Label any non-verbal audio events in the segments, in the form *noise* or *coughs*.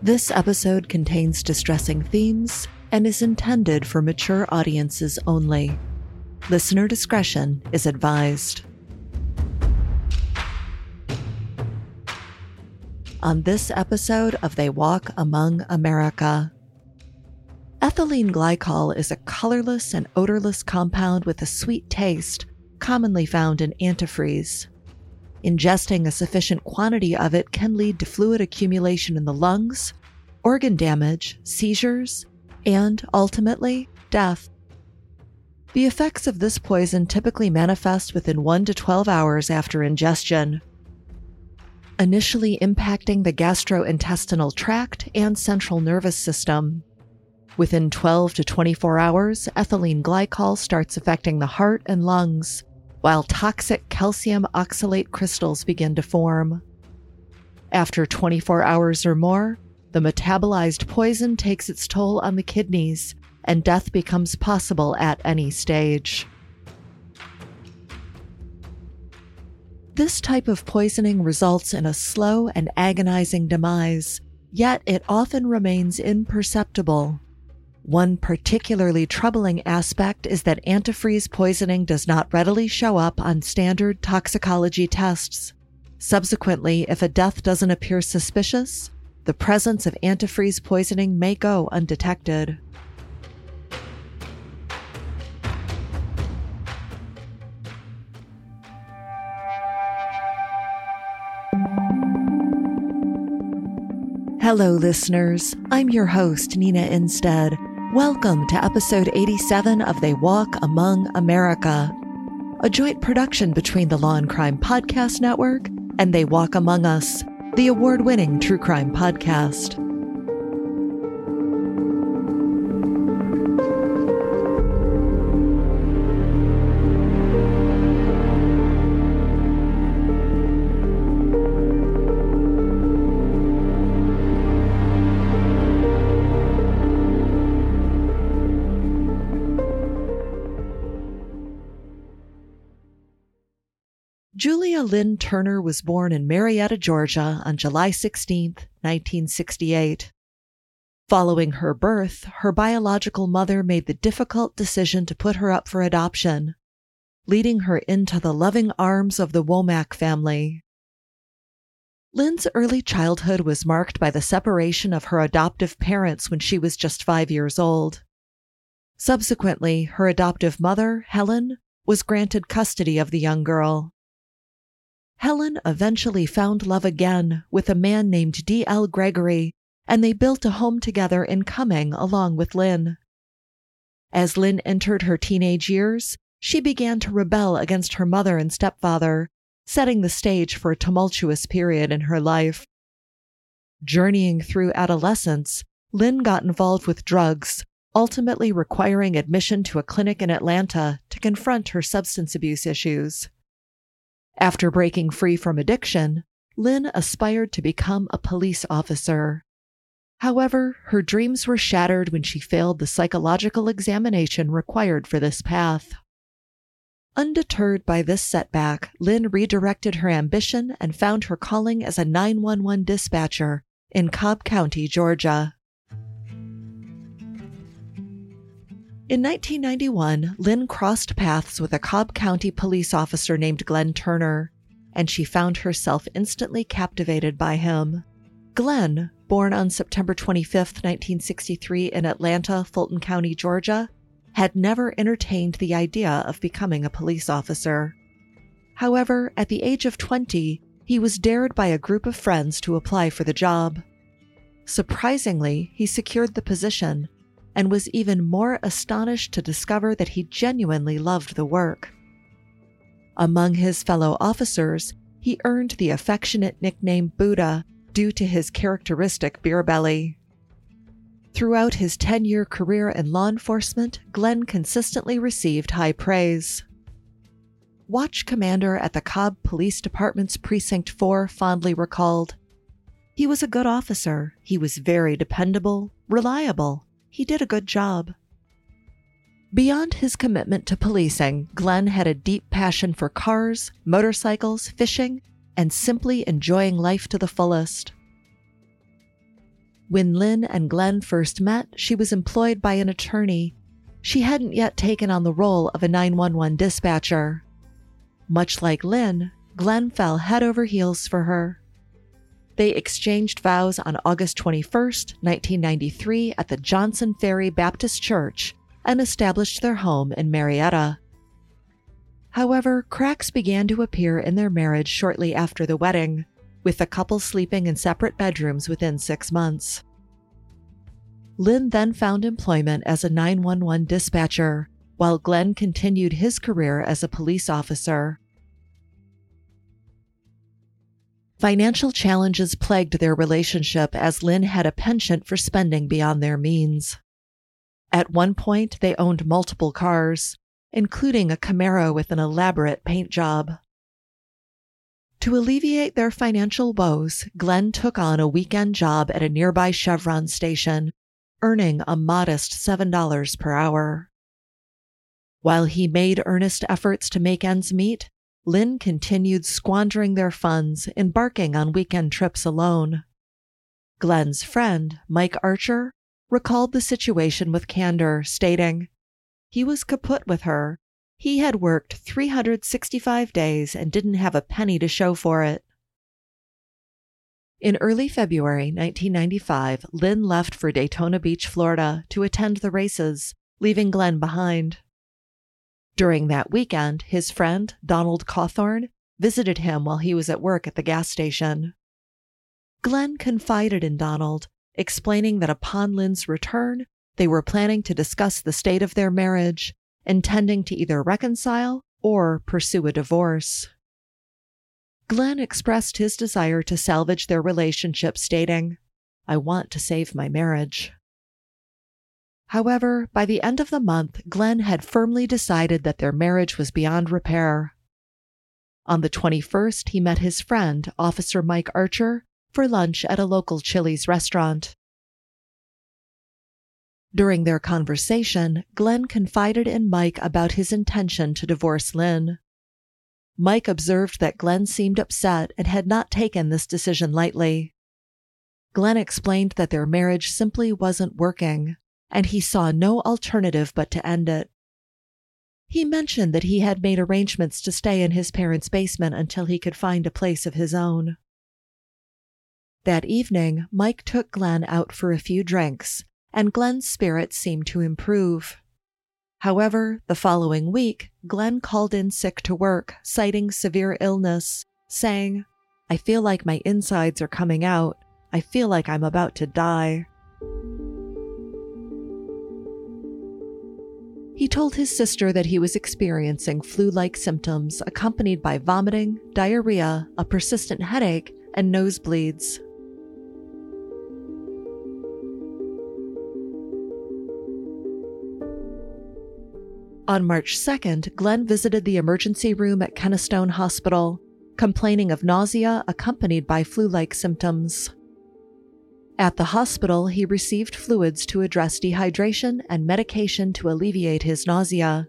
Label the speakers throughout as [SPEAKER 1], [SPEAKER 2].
[SPEAKER 1] This episode contains distressing themes and is intended for mature audiences only. Listener discretion is advised. On this episode of They Walk Among America, ethylene glycol is a colorless and odorless compound with a sweet taste commonly found in antifreeze. Ingesting a sufficient quantity of it can lead to fluid accumulation in the lungs, organ damage, seizures, and ultimately, death. The effects of this poison typically manifest within 1 to 12 hours after ingestion, initially impacting the gastrointestinal tract and central nervous system. Within 12 to 24 hours, ethylene glycol starts affecting the heart and lungs, while toxic calcium oxalate crystals begin to form. After 24 hours or more, the metabolized poison takes its toll on the kidneys, and death becomes possible at any stage. This type of poisoning results in a slow and agonizing demise, yet it often remains imperceptible. One particularly troubling aspect is that antifreeze poisoning does not readily show up on standard toxicology tests. Subsequently, if a death doesn't appear suspicious, the presence of antifreeze poisoning may go undetected. Hello, listeners. I'm your host, Nina Innsted Welcome to episode 87 of They Walk Among America, a joint production between the Law and Crime Podcast Network and They Walk Among Us, the award winning true crime podcast. Julia Lynn Turner was born in Marietta, Georgia on July 16, 1968. Following her birth, her biological mother made the difficult decision to put her up for adoption, leading her into the loving arms of the Womack family. Lynn's early childhood was marked by the separation of her adoptive parents when she was just five years old. Subsequently, her adoptive mother, Helen, was granted custody of the young girl. Helen eventually found love again with a man named D.L. Gregory, and they built a home together in Cumming along with Lynn. As Lynn entered her teenage years, she began to rebel against her mother and stepfather, setting the stage for a tumultuous period in her life. Journeying through adolescence, Lynn got involved with drugs, ultimately requiring admission to a clinic in Atlanta to confront her substance abuse issues. After breaking free from addiction, Lynn aspired to become a police officer. However, her dreams were shattered when she failed the psychological examination required for this path. Undeterred by this setback, Lynn redirected her ambition and found her calling as a 911 dispatcher in Cobb County, Georgia. In 1991, Lynn crossed paths with a Cobb County police officer named Glenn Turner, and she found herself instantly captivated by him. Glenn, born on September 25, 1963, in Atlanta, Fulton County, Georgia, had never entertained the idea of becoming a police officer. However, at the age of 20, he was dared by a group of friends to apply for the job. Surprisingly, he secured the position and was even more astonished to discover that he genuinely loved the work. Among his fellow officers, he earned the affectionate nickname Buddha due to his characteristic beer belly. Throughout his 10 year career in law enforcement, Glenn consistently received high praise. Watch Commander at the Cobb Police Department's Precinct 4 fondly recalled He was a good officer. He was very dependable, reliable, he did a good job. Beyond his commitment to policing, Glenn had a deep passion for cars, motorcycles, fishing, and simply enjoying life to the fullest. When Lynn and Glenn first met, she was employed by an attorney. She hadn't yet taken on the role of a 911 dispatcher. Much like Lynn, Glenn fell head over heels for her. They exchanged vows on August 21, 1993, at the Johnson Ferry Baptist Church and established their home in Marietta. However, cracks began to appear in their marriage shortly after the wedding, with the couple sleeping in separate bedrooms within six months. Lynn then found employment as a 911 dispatcher, while Glenn continued his career as a police officer. Financial challenges plagued their relationship as Lynn had a penchant for spending beyond their means. At one point, they owned multiple cars, including a Camaro with an elaborate paint job. To alleviate their financial woes, Glenn took on a weekend job at a nearby Chevron station, earning a modest $7 per hour. While he made earnest efforts to make ends meet, Lynn continued squandering their funds, embarking on weekend trips alone. Glenn's friend, Mike Archer, recalled the situation with candor, stating, He was kaput with her. He had worked 365 days and didn't have a penny to show for it. In early February 1995, Lynn left for Daytona Beach, Florida to attend the races, leaving Glenn behind. During that weekend, his friend, Donald Cawthorn, visited him while he was at work at the gas station. Glenn confided in Donald, explaining that upon Lynn's return, they were planning to discuss the state of their marriage, intending to either reconcile or pursue a divorce. Glenn expressed his desire to salvage their relationship, stating, I want to save my marriage. However, by the end of the month, Glenn had firmly decided that their marriage was beyond repair. On the 21st, he met his friend, Officer Mike Archer, for lunch at a local Chili's restaurant. During their conversation, Glenn confided in Mike about his intention to divorce Lynn. Mike observed that Glenn seemed upset and had not taken this decision lightly. Glenn explained that their marriage simply wasn't working and he saw no alternative but to end it. He mentioned that he had made arrangements to stay in his parents' basement until he could find a place of his own. That evening, Mike took Glenn out for a few drinks, and Glenn's spirits seemed to improve. However, the following week, Glenn called in sick to work, citing severe illness, saying, I feel like my insides are coming out. I feel like I'm about to die. He told his sister that he was experiencing flu like symptoms accompanied by vomiting, diarrhea, a persistent headache, and nosebleeds. On March 2nd, Glenn visited the emergency room at Kennestone Hospital, complaining of nausea accompanied by flu like symptoms. At the hospital, he received fluids to address dehydration and medication to alleviate his nausea.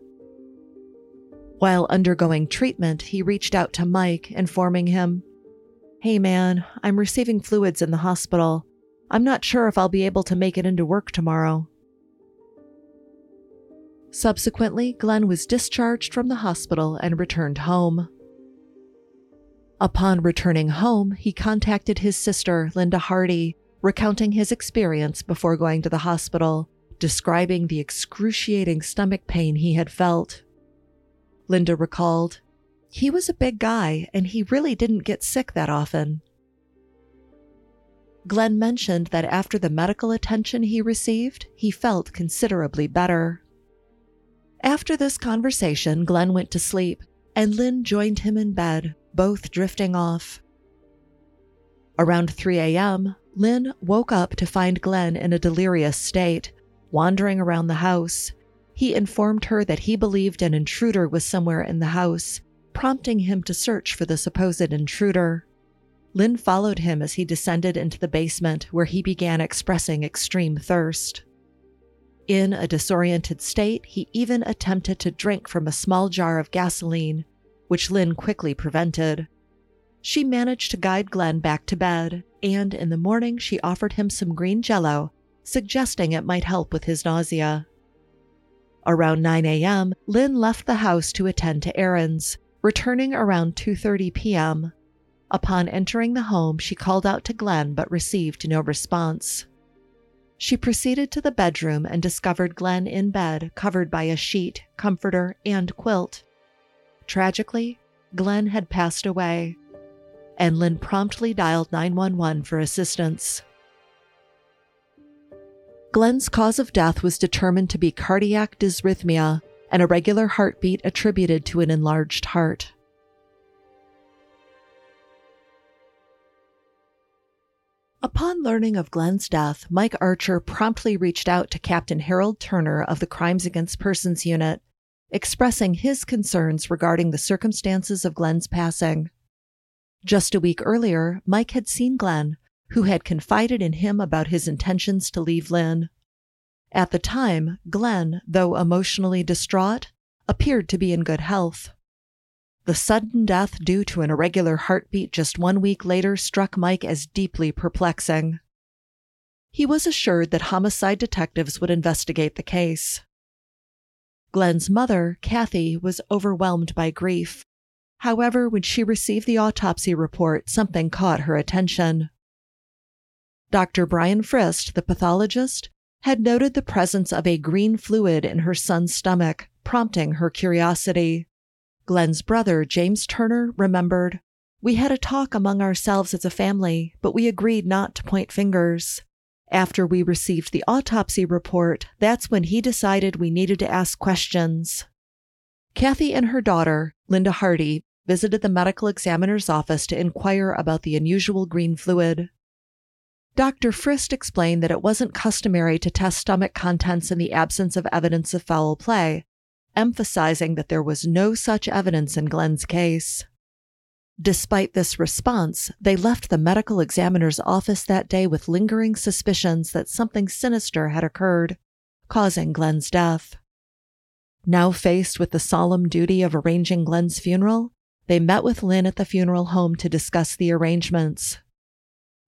[SPEAKER 1] While undergoing treatment, he reached out to Mike, informing him, Hey man, I'm receiving fluids in the hospital. I'm not sure if I'll be able to make it into work tomorrow. Subsequently, Glenn was discharged from the hospital and returned home. Upon returning home, he contacted his sister, Linda Hardy, recounting his experience before going to the hospital, describing the excruciating stomach pain he had felt. Linda recalled, He was a big guy and he really didn't get sick that often. Glenn mentioned that after the medical attention he received, he felt considerably better. After this conversation, Glenn went to sleep, and Lynn joined him in bed, both drifting off. Around 3 a.m., Lynn woke up to find Glenn in a delirious state, wandering around the house. He informed her that he believed an intruder was somewhere in the house, prompting him to search for the supposed intruder. Lynn followed him as he descended into the basement, where he began expressing extreme thirst. In a disoriented state, he even attempted to drink from a small jar of gasoline, which Lynn quickly prevented. She managed to guide Glenn back to bed, and in the morning she offered him some green jello, suggesting it might help with his nausea. Around 9 a.m., Lynn left the house to attend to errands, returning around 2:30 p.m. Upon entering the home, she called out to Glenn but received no response. She proceeded to the bedroom and discovered Glenn in bed, covered by a sheet, comforter, and quilt. Tragically, Glenn had passed away, and Lynn promptly dialed 911 for assistance. Glenn's cause of death was determined to be cardiac dysrhythmia, an irregular heartbeat attributed to an enlarged heart. Upon learning of Glenn's death, Mike Archer promptly reached out to Captain Harold Turner of the Crimes Against Persons Unit, expressing his concerns regarding the circumstances of Glenn's passing. Just a week earlier, Mike had seen Glenn, who had confided in him about his intentions to leave Lynn. At the time, Glenn, though emotionally distraught, appeared to be in good health. The sudden death due to an irregular heartbeat just one week later struck Mike as deeply perplexing. He was assured that homicide detectives would investigate the case. Glenn's mother, Kathy, was overwhelmed by grief. However, when she received the autopsy report, something caught her attention. Dr. Brian Frist, the pathologist, had noted the presence of a green fluid in her son's stomach, prompting her curiosity. Glenn's brother, James Turner, remembered We had a talk among ourselves as a family, but we agreed not to point fingers. After we received the autopsy report, that's when he decided we needed to ask questions. Kathy and her daughter, Linda Hardy, visited the medical examiner's office to inquire about the unusual green fluid. Dr. Frist explained that it wasn't customary to test stomach contents in the absence of evidence of foul play, emphasizing that there was no such evidence in Glenn's case. Despite this response, they left the medical examiner's office that day with lingering suspicions that something sinister had occurred, causing Glenn's death. Now faced with the solemn duty of arranging Glenn's funeral, they met with Lynn at the funeral home to discuss the arrangements.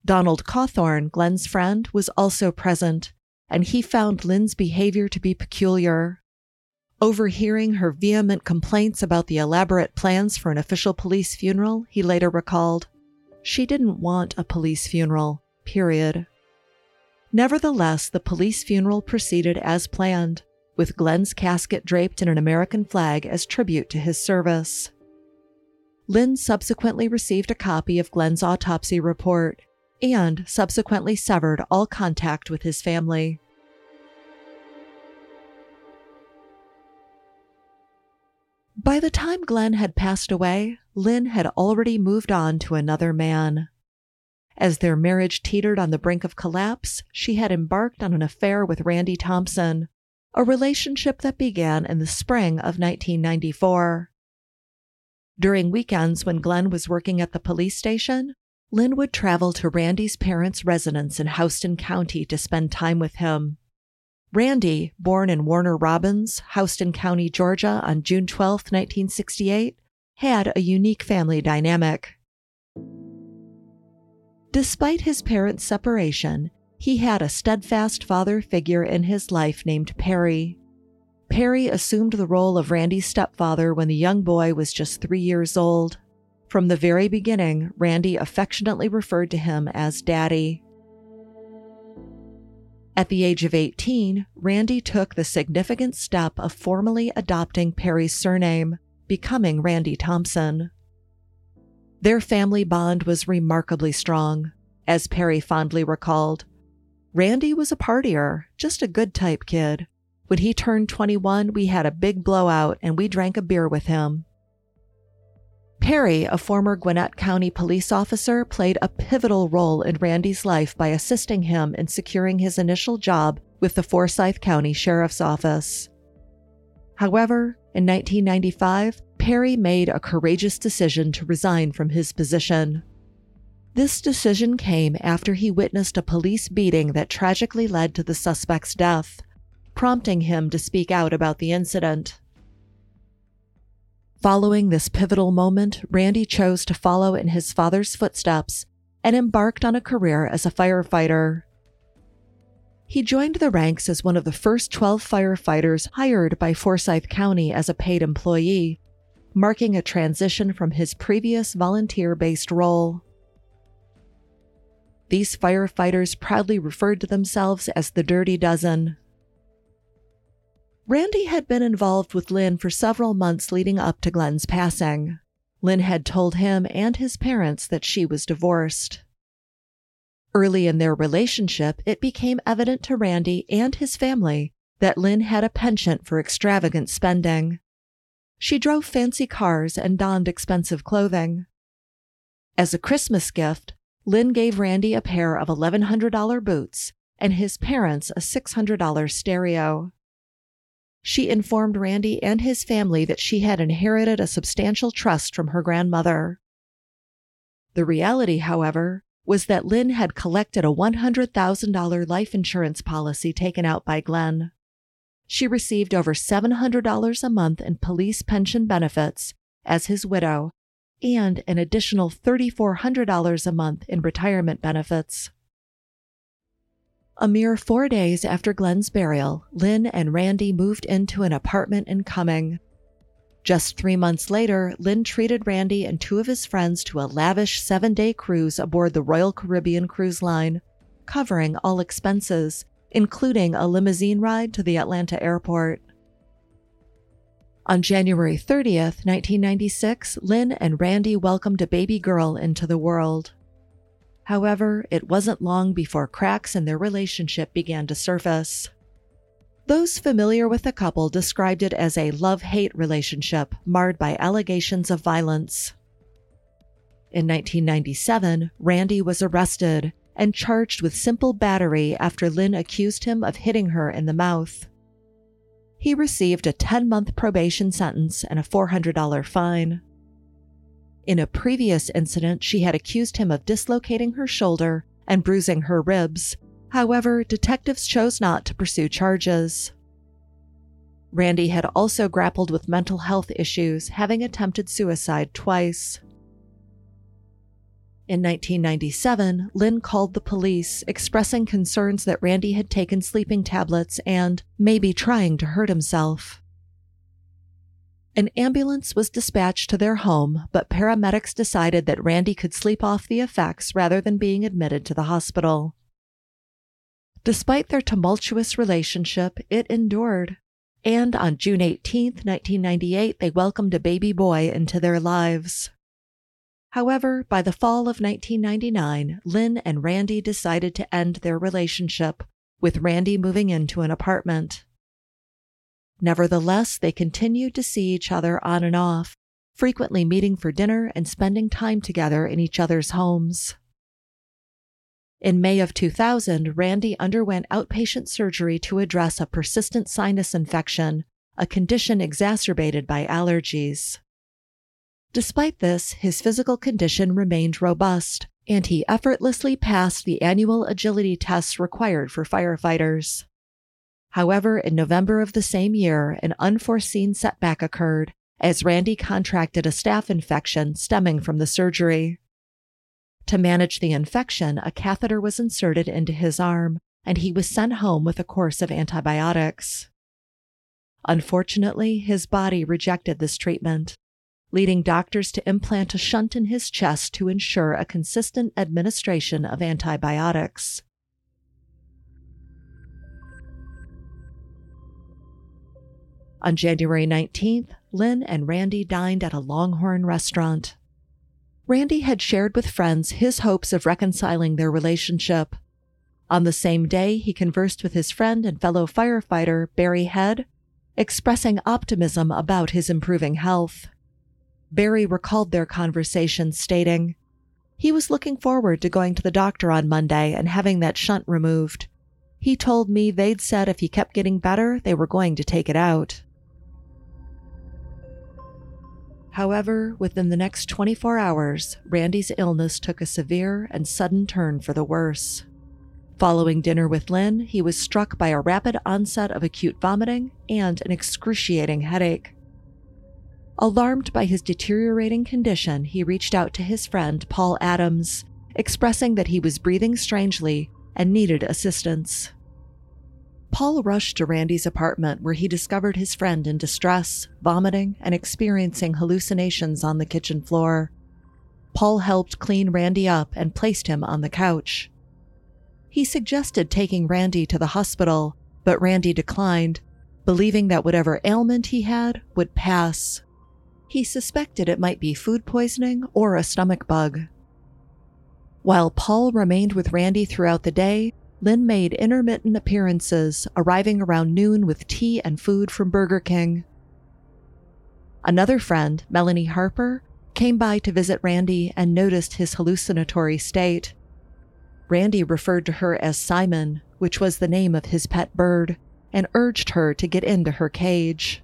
[SPEAKER 1] Donald Cawthorn, Glenn's friend, was also present, and he found Lynn's behavior to be peculiar. Overhearing her vehement complaints about the elaborate plans for an official police funeral, he later recalled, She didn't want a police funeral, period. Nevertheless, the police funeral proceeded as planned, with Glenn's casket draped in an American flag as tribute to his service. Lynn subsequently received a copy of Glenn's autopsy report and subsequently severed all contact with his family. By the time Glenn had passed away, Lynn had already moved on to another man. As their marriage teetered on the brink of collapse, she had embarked on an affair with Randy Thompson, a relationship that began in the spring of 1994. During weekends when Glenn was working at the police station, Lynn would travel to Randy's parents' residence in Houston County to spend time with him. Randy, born in Warner Robins, Houston County, Georgia, on June 12, 1968, had a unique family dynamic. Despite his parents' separation, he had a steadfast father figure in his life named Perry. Perry assumed the role of Randy's stepfather when the young boy was just three years old. From the very beginning, Randy affectionately referred to him as Daddy. At the age of 18, Randy took the significant step of formally adopting Perry's surname, becoming Randy Thompson. Their family bond was remarkably strong, as Perry fondly recalled. Randy was a partier, just a good type kid. When he turned 21, we had a big blowout and we drank a beer with him. Perry, a former Gwinnett County police officer, played a pivotal role in Randy's life by assisting him in securing his initial job with the Forsyth County Sheriff's Office. However, in 1995, Perry made a courageous decision to resign from his position. This decision came after he witnessed a police beating that tragically led to the suspect's death, prompting him to speak out about the incident. Following this pivotal moment, Randy chose to follow in his father's footsteps and embarked on a career as a firefighter. He joined the ranks as one of the first 12 firefighters hired by Forsyth County as a paid employee, marking a transition from his previous volunteer based role. These firefighters proudly referred to themselves as the Dirty Dozen. Randy had been involved with Lynn for several months leading up to Glenn's passing. Lynn had told him and his parents that she was divorced. Early in their relationship, it became evident to Randy and his family that Lynn had a penchant for extravagant spending. She drove fancy cars and donned expensive clothing. As a Christmas gift, Lynn gave Randy a pair of $1,100 boots and his parents a $600 stereo. She informed Randy and his family that she had inherited a substantial trust from her grandmother. The reality, however, was that Lynn had collected a $100,000 life insurance policy taken out by Glenn. She received over $700 a month in police pension benefits as his widow and an additional $3,400 a month in retirement benefits. A mere four days after Glenn's burial, Lynn and Randy moved into an apartment in Cumming. Just three months later, Lynn treated Randy and two of his friends to a lavish seven day cruise aboard the Royal Caribbean Cruise Line, covering all expenses, including a limousine ride to the Atlanta airport. On January 30th, 1996, Lynn and Randy welcomed a baby girl into the world. However, it wasn't long before cracks in their relationship began to surface. Those familiar with the couple described it as a love hate relationship marred by allegations of violence. In 1997, Randy was arrested and charged with simple battery after Lynn accused him of hitting her in the mouth. He received a 10 month probation sentence and a $400 fine. In a previous incident, she had accused him of dislocating her shoulder and bruising her ribs. However, detectives chose not to pursue charges. Randy had also grappled with mental health issues, having attempted suicide twice. In 1997, Lynn called the police, expressing concerns that Randy had taken sleeping tablets and may be trying to hurt himself. An ambulance was dispatched to their home, but paramedics decided that Randy could sleep off the effects rather than being admitted to the hospital. Despite their tumultuous relationship, it endured. And on June 18, 1998, they welcomed a baby boy into their lives. However, by the fall of 1999, Lynn and Randy decided to end their relationship, with Randy moving into an apartment. Nevertheless, they continued to see each other on and off, frequently meeting for dinner and spending time together in each other's homes. In May of 2000, Randy underwent outpatient surgery to address a persistent sinus infection, a condition exacerbated by allergies. Despite this, his physical condition remained robust, and he effortlessly passed the annual agility tests required for firefighters. However, in November of the same year, an unforeseen setback occurred as Randy contracted a staph infection stemming from the surgery. To manage the infection, a catheter was inserted into his arm, and he was sent home with a course of antibiotics. Unfortunately, his body rejected this treatment, leading doctors to implant a shunt in his chest to ensure a consistent administration of antibiotics. On January 19th, Lynn and Randy dined at a Longhorn restaurant. Randy had shared with friends his hopes of reconciling their relationship. On the same day, he conversed with his friend and fellow firefighter, Barry Head, expressing optimism about his improving health. Barry recalled their conversation, stating, He was looking forward to going to the doctor on Monday and having that shunt removed. He told me they'd said if he kept getting better, they were going to take it out. However, within the next 24 hours, Randy's illness took a severe and sudden turn for the worse. Following dinner with Lynn, he was struck by a rapid onset of acute vomiting and an excruciating headache. Alarmed by his deteriorating condition, he reached out to his friend Paul Adams, expressing that he was breathing strangely and needed assistance. Paul rushed to Randy's apartment where he discovered his friend in distress, vomiting, and experiencing hallucinations on the kitchen floor. Paul helped clean Randy up and placed him on the couch. He suggested taking Randy to the hospital, but Randy declined, believing that whatever ailment he had would pass. He suspected it might be food poisoning or a stomach bug. While Paul remained with Randy throughout the day, Lynn made intermittent appearances, arriving around noon with tea and food from Burger King. Another friend, Melanie Harper, came by to visit Randy and noticed his hallucinatory state. Randy referred to her as Simon, which was the name of his pet bird, and urged her to get into her cage.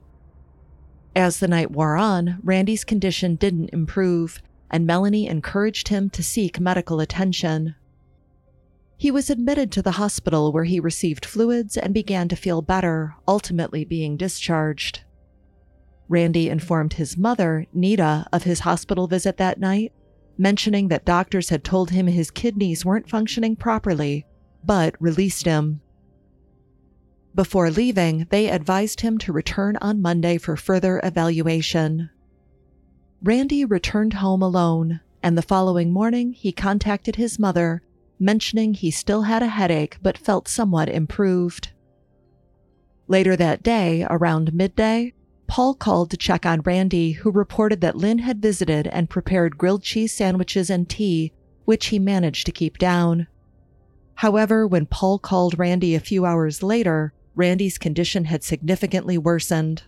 [SPEAKER 1] As the night wore on, Randy's condition didn't improve, and Melanie encouraged him to seek medical attention. He was admitted to the hospital where he received fluids and began to feel better, ultimately being discharged. Randy informed his mother, Nita, of his hospital visit that night, mentioning that doctors had told him his kidneys weren't functioning properly, but released him. Before leaving, they advised him to return on Monday for further evaluation. Randy returned home alone, and the following morning he contacted his mother, mentioning he still had a headache but felt somewhat improved. Later that day, around midday, Paul called to check on Randy, who reported that Lynn had visited and prepared grilled cheese sandwiches and tea, which he managed to keep down. However, when Paul called Randy a few hours later, Randy's condition had significantly worsened.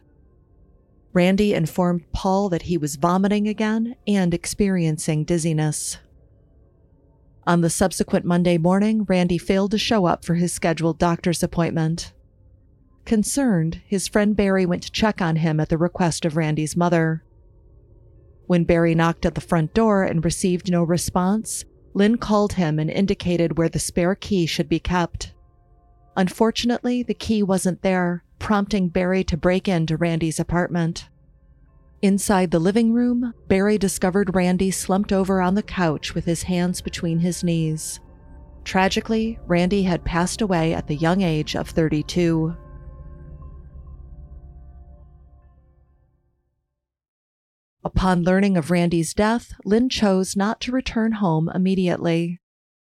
[SPEAKER 1] Randy informed Paul that he was vomiting again and experiencing dizziness. On the subsequent Monday morning, Randy failed to show up for his scheduled doctor's appointment. Concerned, his friend Barry went to check on him at the request of Randy's mother. When Barry knocked at the front door and received no response, Lynn called him and indicated where the spare key should be kept. Unfortunately, the key wasn't there, prompting Barry to break into Randy's apartment. Inside the living room, Barry discovered Randy slumped over on the couch with his hands between his knees. Tragically, Randy had passed away at the young age of 32. Upon learning of Randy's death, Lynn chose not to return home immediately.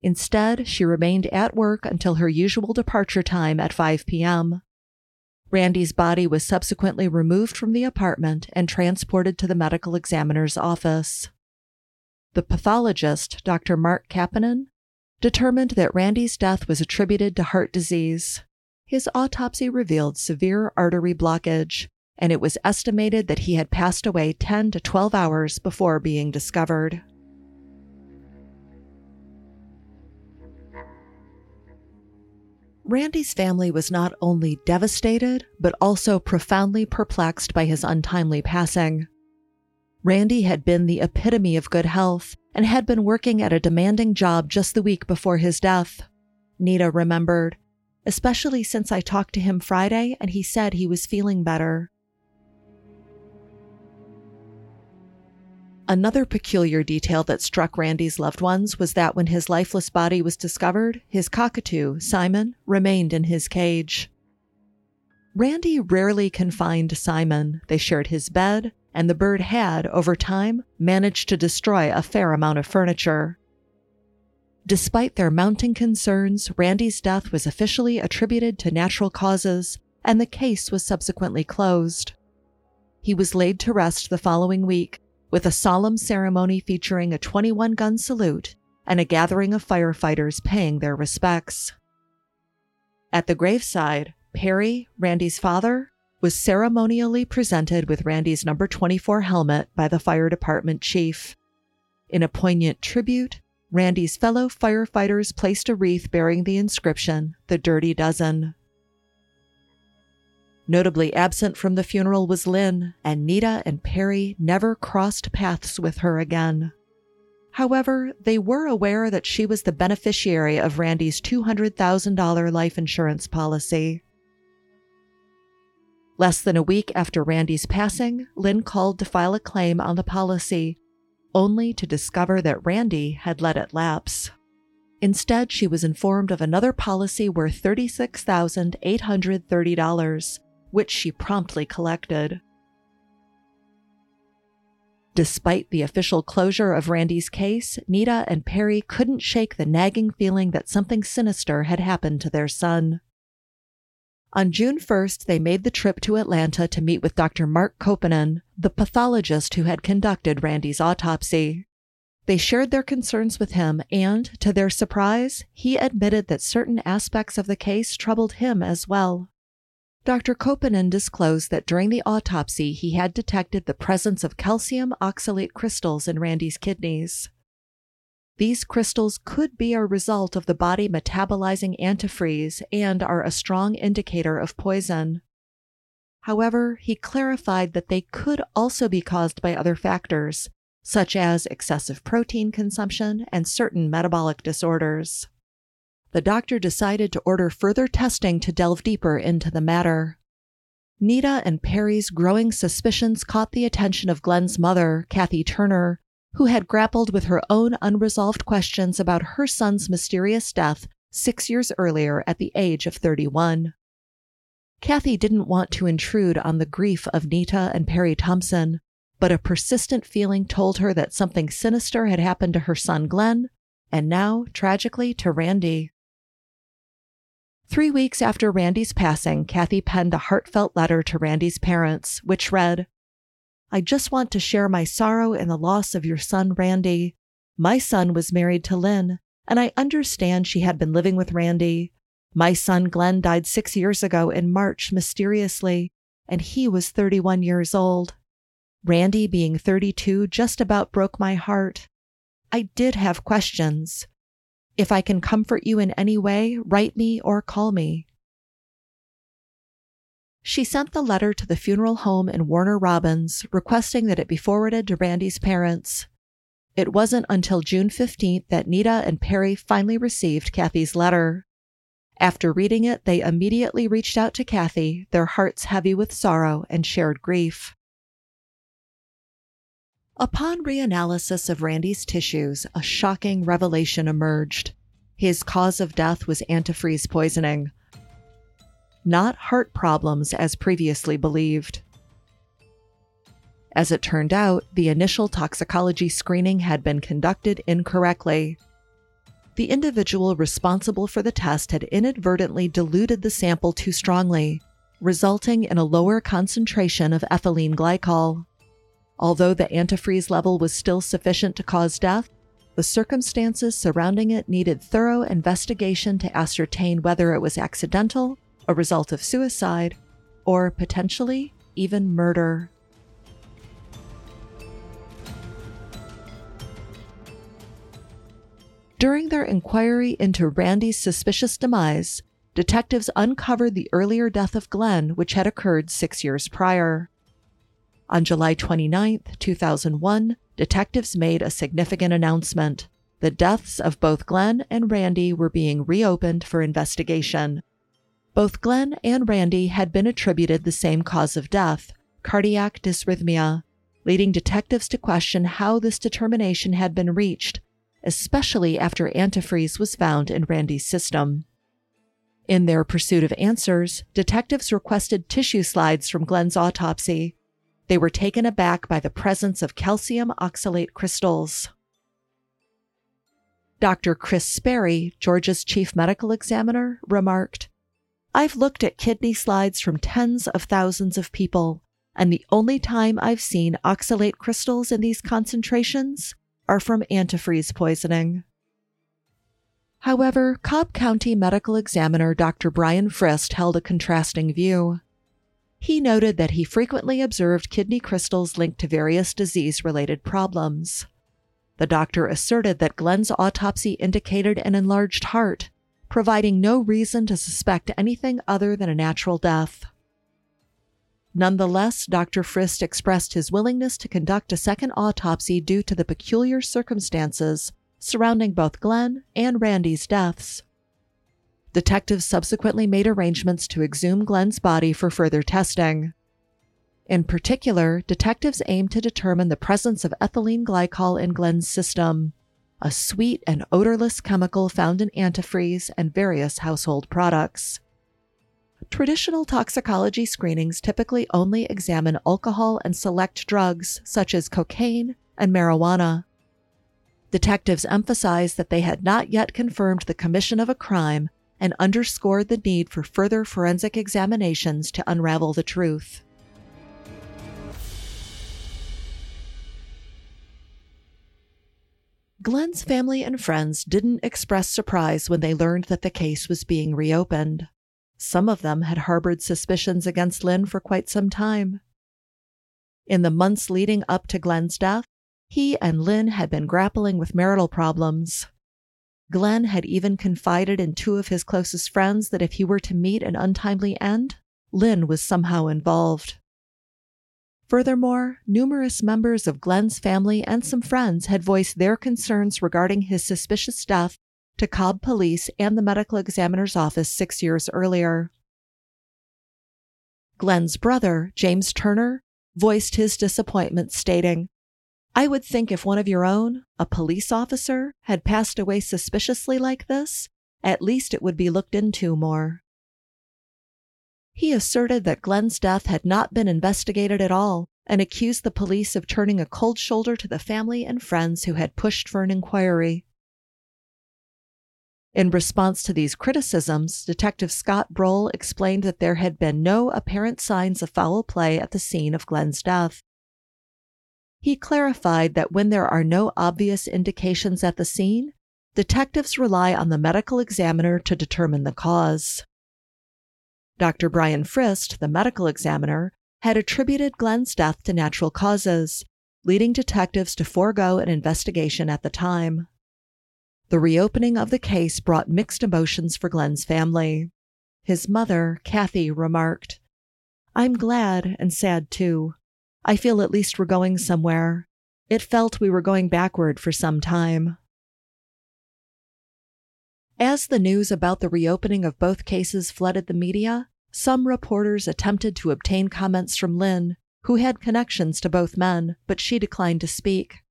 [SPEAKER 1] Instead, she remained at work until her usual departure time at 5 p.m. Randy's body was subsequently removed from the apartment and transported to the medical examiner's office. The pathologist, Dr. Mark Koponen, determined that Randy's death was attributed to heart disease. His autopsy revealed severe artery blockage, and it was estimated that he had passed away 10 to 12 hours before being discovered. Randy's family was not only devastated, but also profoundly perplexed by his untimely passing. Randy had been the epitome of good health and had been working at a demanding job just the week before his death. Nita remembered, especially since I talked to him Friday and he said he was feeling better. Another peculiar detail that struck Randy's loved ones was that when his lifeless body was discovered, his cockatoo, Simon, remained in his cage. Randy rarely confined Simon. They shared his bed, and the bird had, over time, managed to destroy a fair amount of furniture. Despite their mounting concerns, Randy's death was officially attributed to natural causes, and the case was subsequently closed. He was laid to rest the following week, with a solemn ceremony featuring a 21 gun salute and a gathering of firefighters paying their respects. At the graveside, Perry, Randy's father, was ceremonially presented with Randy's number 24 helmet by the fire department chief. In a poignant tribute, Randy's fellow firefighters placed a wreath bearing the inscription, The Dirty Dozen. Notably absent from the funeral was Lynn, and Nita and Perry never crossed paths with her again. However, they were aware that she was the beneficiary of Randy's $200,000 life insurance policy. Less than a week after Randy's passing, Lynn called to file a claim on the policy, only to discover that Randy had let it lapse. Instead, she was informed of another policy worth $36,830, which she promptly collected. Despite the official closure of Randy's case, Nita and Perry couldn't shake the nagging feeling that something sinister had happened to their son. On June 1st, they made the trip to Atlanta to meet with Dr. Mark Koponen, the pathologist who had conducted Randy's autopsy. They shared their concerns with him, and, to their surprise, he admitted that certain aspects of the case troubled him as well. Dr. Koponen disclosed that during the autopsy he had detected the presence of calcium oxalate crystals in Randy's kidneys. These crystals could be a result of the body metabolizing antifreeze and are a strong indicator of poison. However, he clarified that they could also be caused by other factors, such as excessive protein consumption and certain metabolic disorders. The doctor decided to order further testing to delve deeper into the matter. Nita and Perry's growing suspicions caught the attention of Glenn's mother, Kathy Turner, who had grappled with her own unresolved questions about her son's mysterious death six years earlier at the age of 31. Kathy didn't want to intrude on the grief of Nita and Perry Thompson, but a persistent feeling told her that something sinister had happened to her son Glenn, and now, tragically, to Randy. Three weeks after Randy's passing, Kathy penned a heartfelt letter to Randy's parents, which read I just want to share my sorrow in the loss of your son, Randy. My son was married to Lynn, and I understand she had been living with Randy. My son, Glenn, died six years ago in March mysteriously, and he was 31 years old. Randy, being 32, just about broke my heart. I did have questions. If I can comfort you in any way, write me or call me. She sent the letter to the funeral home in Warner Robins, requesting that it be forwarded to Randy's parents. It wasn't until June 15th that Nita and Perry finally received Kathy's letter. After reading it, they immediately reached out to Kathy, their hearts heavy with sorrow and shared grief. Upon reanalysis of Randy's tissues, a shocking revelation emerged. His cause of death was antifreeze poisoning, not heart problems as previously believed. As it turned out, the initial toxicology screening had been conducted incorrectly. The individual responsible for the test had inadvertently diluted the sample too strongly, resulting in a lower concentration of ethylene glycol. Although the antifreeze level was still sufficient to cause death, the circumstances surrounding it needed thorough investigation to ascertain whether it was accidental a result of suicide, or potentially even murder. During their inquiry into Randy's suspicious demise, detectives uncovered the earlier death of Glenn, which had occurred six years prior. On July 29, 2001, detectives made a significant announcement. The deaths of both Glenn and Randy were being reopened for investigation. Both Glenn and Randy had been attributed the same cause of death cardiac dysrhythmia, leading detectives to question how this determination had been reached, especially after antifreeze was found in Randy's system. In their pursuit of answers, detectives requested tissue slides from Glenn's autopsy. They were taken aback by the presence of calcium oxalate crystals. Dr. Kris Sperry, Georgia's chief medical examiner, remarked I've looked at kidney slides from tens of thousands of people, and the only time I've seen oxalate crystals in these concentrations are from antifreeze poisoning. However, Cobb County Medical Examiner Dr. Brian Frist held a contrasting view. He noted that he frequently observed kidney crystals linked to various disease related problems. The doctor asserted that Glenn's autopsy indicated an enlarged heart, providing no reason to suspect anything other than a natural death. Nonetheless, Dr. Frist expressed his willingness to conduct a second autopsy due to the peculiar circumstances surrounding both Glenn and Randy's deaths. Detectives subsequently made arrangements to exhume Glenn's body for further testing. In particular, detectives aimed to determine the presence of ethylene glycol in Glenn's system, a sweet and odorless chemical found in antifreeze and various household products. Traditional toxicology screenings typically only examine alcohol and select drugs such as cocaine and marijuana. Detectives emphasized that they had not yet confirmed the commission of a crime and underscored the need for further forensic examinations to unravel the truth. Glenn's family and friends didn't express surprise when they learned that the case was being reopened. Some of them had harbored suspicions against Lynn for quite some time. In the months leading up to Glenn's death, he and Lynn had been grappling with marital problems. Glenn had even confided in two of his closest friends that if he were to meet an untimely end, Lynn was somehow involved. Furthermore, numerous members of Glenn's family and some friends had voiced their concerns regarding his suspicious death to Cobb Police and the medical examiner's office six years earlier. Glenn's brother, James Turner, voiced his disappointment, stating, I would think if one of your own, a police officer, had passed away suspiciously like this, at least it would be looked into more. He asserted that Glenn's death had not been investigated at all and accused the police of turning a cold shoulder to the family and friends who had pushed for an inquiry. In response to these criticisms, Detective Scott Brohl explained that there had been no apparent signs of foul play at the scene of Glenn's death. He clarified that when there are no obvious indications at the scene, detectives rely on the medical examiner to determine the cause. Dr. Brian Frist, the medical examiner, had attributed Glenn's death to natural causes, leading detectives to forego an investigation at the time. The reopening of the case brought mixed emotions for Glenn's family. His mother, Kathy, remarked, I'm glad and sad too. I feel at least we're going somewhere. It felt we were going backward for some time. As the news about the reopening of both cases flooded the media, some reporters attempted to obtain comments from Lynn, who had connections to both men, but she declined to speak.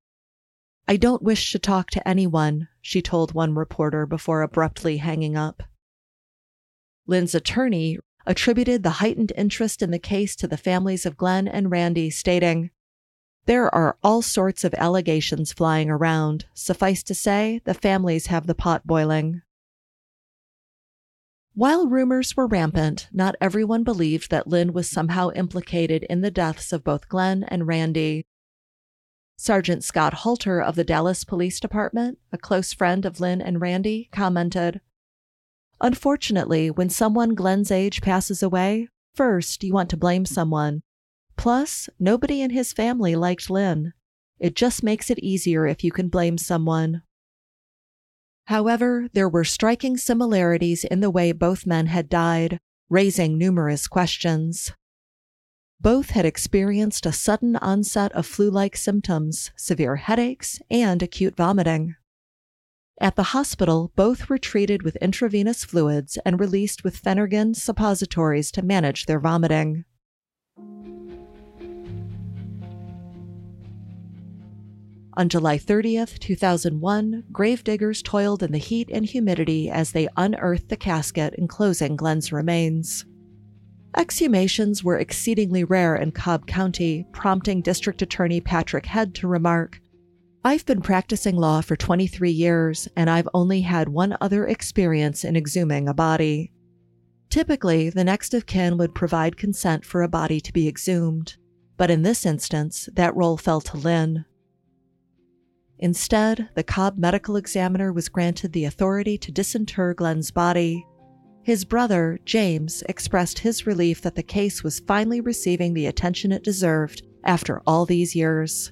[SPEAKER 1] I don't wish to talk to anyone, she told one reporter before abruptly hanging up. Lynn's attorney attributed the heightened interest in the case to the families of Glenn and Randy, stating, There are all sorts of allegations flying around. Suffice to say, the families have the pot boiling. While rumors were rampant, not everyone believed that Lynn was somehow implicated in the deaths of both Glenn and Randy, Sergeant Scott Halter of the Dallas Police Department, a close friend of Lynn and Randy, commented Unfortunately, when someone Glenn's age passes away, first you want to blame someone. Plus, nobody in his family liked Lynn. It just makes it easier if you can blame someone. However, there were striking similarities in the way both men had died, raising numerous questions. Both had experienced a sudden onset of flu like symptoms, severe headaches, and acute vomiting. At the hospital, both were treated with intravenous fluids and released with Phenergan suppositories to manage their vomiting. On July 30th, 2001, gravediggers toiled in the heat and humidity as they unearthed the casket enclosing Glenn's remains. Exhumations were exceedingly rare in Cobb County, prompting District Attorney Patrick Head to remark I've been practicing law for 23 years, and I've only had one other experience in exhuming a body. Typically, the next of kin would provide consent for a body to be exhumed, but in this instance, that role fell to Lynn. Instead, the Cobb medical examiner was granted the authority to disinter Glenn's body, his brother, James, expressed his relief that the case was finally receiving the attention it deserved after all these years.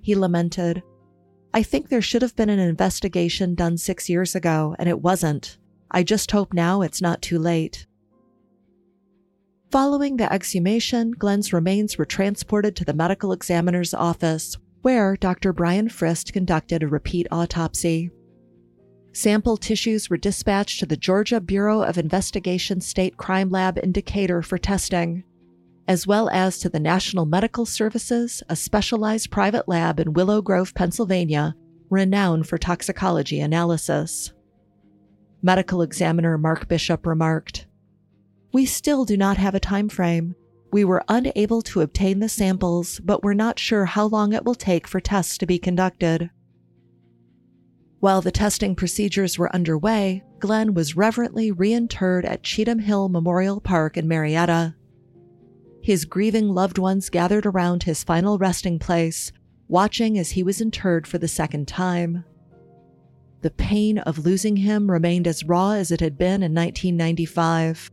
[SPEAKER 1] He lamented, I think there should have been an investigation done six years ago, and it wasn't. I just hope now it's not too late. Following the exhumation, Glenn's remains were transported to the medical examiner's office, where Dr. Brian Frist conducted a repeat autopsy. Sample tissues were dispatched to the Georgia Bureau of Investigation State Crime Lab in Decatur for testing, as well as to the National Medical Services, a specialized private lab in Willow Grove, Pennsylvania, renowned for toxicology analysis. Medical examiner Mark Bishop remarked, We still do not have a time frame. We were unable to obtain the samples, but we're not sure how long it will take for tests to be conducted. While the testing procedures were underway, Glenn was reverently reinterred at Cheatham Hill Memorial Park in Marietta. His grieving loved ones gathered around his final resting place, watching as he was interred for the second time. The pain of losing him remained as raw as it had been in 1995.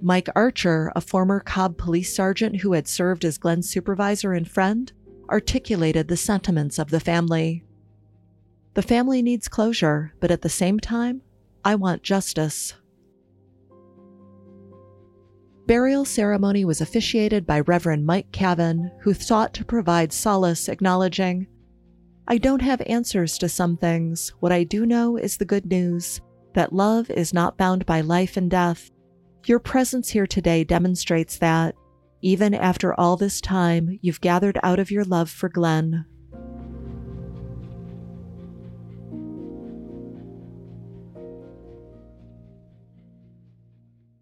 [SPEAKER 1] Mike Archer, a former Cobb police sergeant who had served as Glenn's supervisor and friend, articulated the sentiments of the family. The family needs closure, but at the same time, I want justice. Burial ceremony was officiated by Reverend Mike Cavan, who sought to provide solace, acknowledging, I don't have answers to some things. What I do know is the good news that love is not bound by life and death. Your presence here today demonstrates that, even after all this time, you've gathered out of your love for Glenn.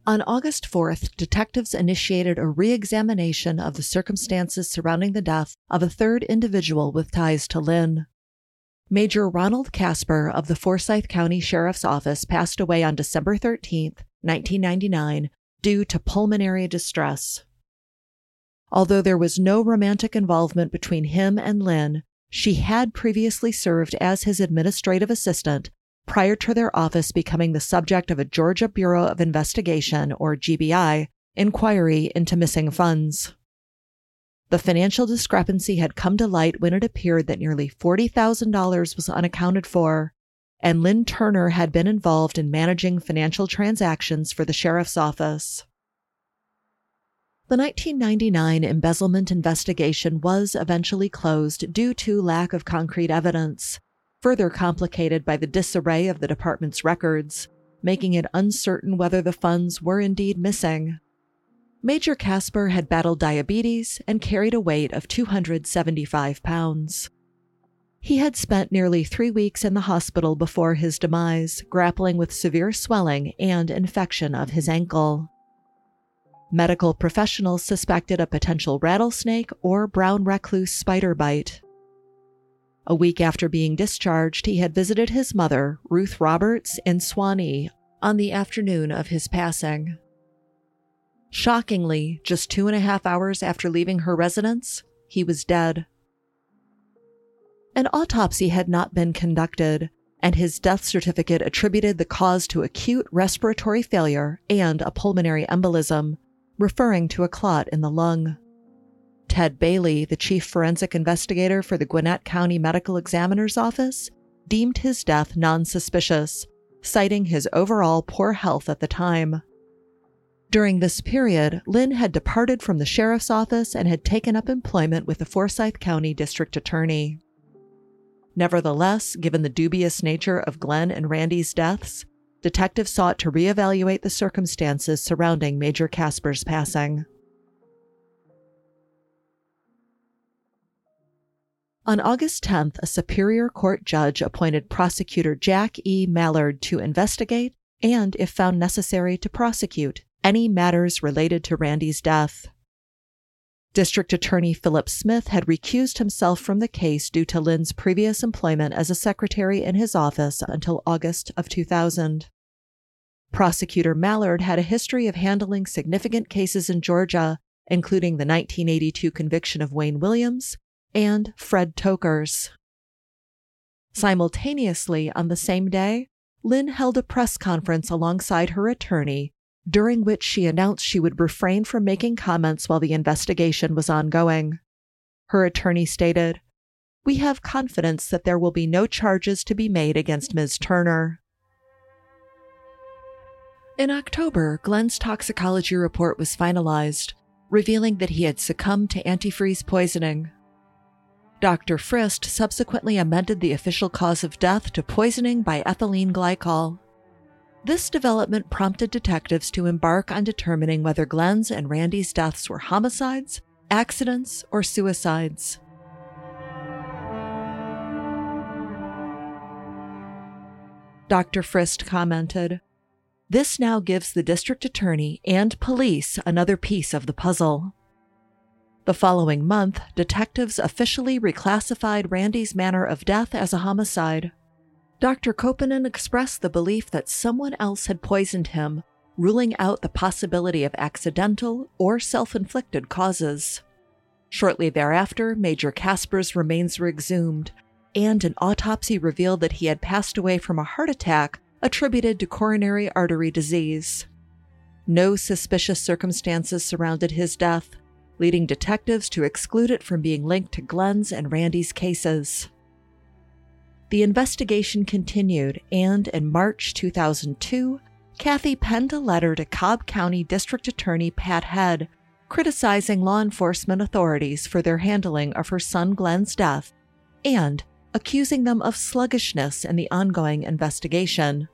[SPEAKER 1] On August 4th, detectives initiated a re examination of the circumstances surrounding the death of a third individual with ties to Lynn. Major Ronald Casper of the Forsyth County Sheriff's Office passed away on December 13, 1999, due to pulmonary distress. Although there was no romantic involvement between him and Lynn, she had previously served as his administrative assistant prior to their office becoming the subject of a Georgia Bureau of Investigation, or GBI, inquiry into missing funds. The financial discrepancy had come to light when it appeared that nearly $40,000 was unaccounted for, and Lynn Turner had been involved in managing financial transactions for the sheriff's office. The 1999 embezzlement investigation was eventually closed due to lack of concrete evidence, further complicated by the disarray of the department's records, making it uncertain whether the funds were indeed missing. Major Casper had battled diabetes and carried a weight of 275 pounds. He had spent nearly three weeks in the hospital before his demise, grappling with severe swelling and infection of his ankle. Medical professionals suspected a potential rattlesnake or brown recluse spider bite. A week after being discharged, he had visited his mother, Ruth Roberts, in Suwanee on the afternoon of his passing. Shockingly, just two and a half hours after leaving her residence, he was dead. An autopsy had not been conducted, and his death certificate attributed the cause to acute respiratory failure and a pulmonary embolism, referring to a clot in the lung. Ted Bailey, the chief forensic investigator for the Gwinnett County Medical Examiner's Office, deemed his death non suspicious, citing his overall poor health at the time. During this period, Lynn had departed from the sheriff's office and had taken up employment with the Forsyth County District Attorney. Nevertheless, given the dubious nature of Glenn and Randy's deaths, detectives sought to reevaluate the circumstances surrounding Major Casper's passing. On August 10th, a Superior Court judge appointed prosecutor Jack E. Mallard to investigate and, if found necessary, to prosecute any matters related to Randy's death. District Attorney Philip Smith had recused himself from the case due to Lynn's previous employment as a secretary in his office until August of 2000. Prosecutor Mallard had a history of handling significant cases in Georgia, including the 1982 conviction of Wayne Williams and Fred Tokars. Simultaneously, on the same day, Lynn held a press conference alongside her attorney, during which she announced she would refrain from making comments while the investigation was ongoing. Her attorney stated, We have confidence that there will be no charges to be made against Ms. Turner. In October, Glenn's toxicology report was finalized, revealing that he had succumbed to antifreeze poisoning. Dr. Frist subsequently amended the official cause of death to poisoning by ethylene glycol. This development prompted detectives to embark on determining whether Glenn's and Randy's deaths were homicides, accidents, or suicides. Dr. Frist commented, This now gives the district attorney and police another piece of the puzzle. The following month, detectives officially reclassified Randy's manner of death as a homicide. Dr. Koponen expressed the belief that someone else had poisoned him, ruling out the possibility of accidental or self inflicted causes. Shortly thereafter, Major Casper's remains were exhumed, and an autopsy revealed that he had passed away from a heart attack attributed to coronary artery disease. No suspicious circumstances surrounded his death, leading detectives to exclude it from being linked to Glenn's and Randy's cases. The investigation continued, and in March 2002, Kathy penned a letter to Cobb County District Attorney Pat Head criticizing law enforcement authorities for their handling of her son Glenn's death and accusing them of sluggishness in the ongoing investigation.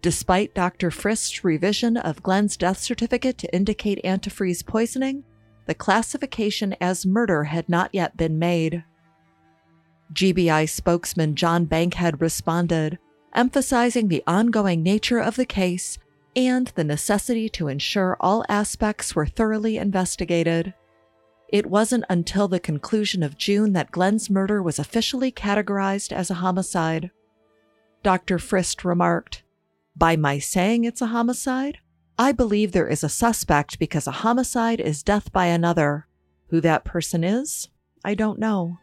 [SPEAKER 1] Despite Dr. Frist's revision of Glenn's death certificate to indicate antifreeze poisoning, the classification as murder had not yet been made. GBI spokesman John Bankhead responded, emphasizing the ongoing nature of the case and the necessity to ensure all aspects were thoroughly investigated. It wasn't until the conclusion of June that Glenn's murder was officially categorized as a homicide. Dr. Frist remarked, By my saying it's a homicide, I believe there is a suspect because a homicide is death by another. Who that person is, I don't know.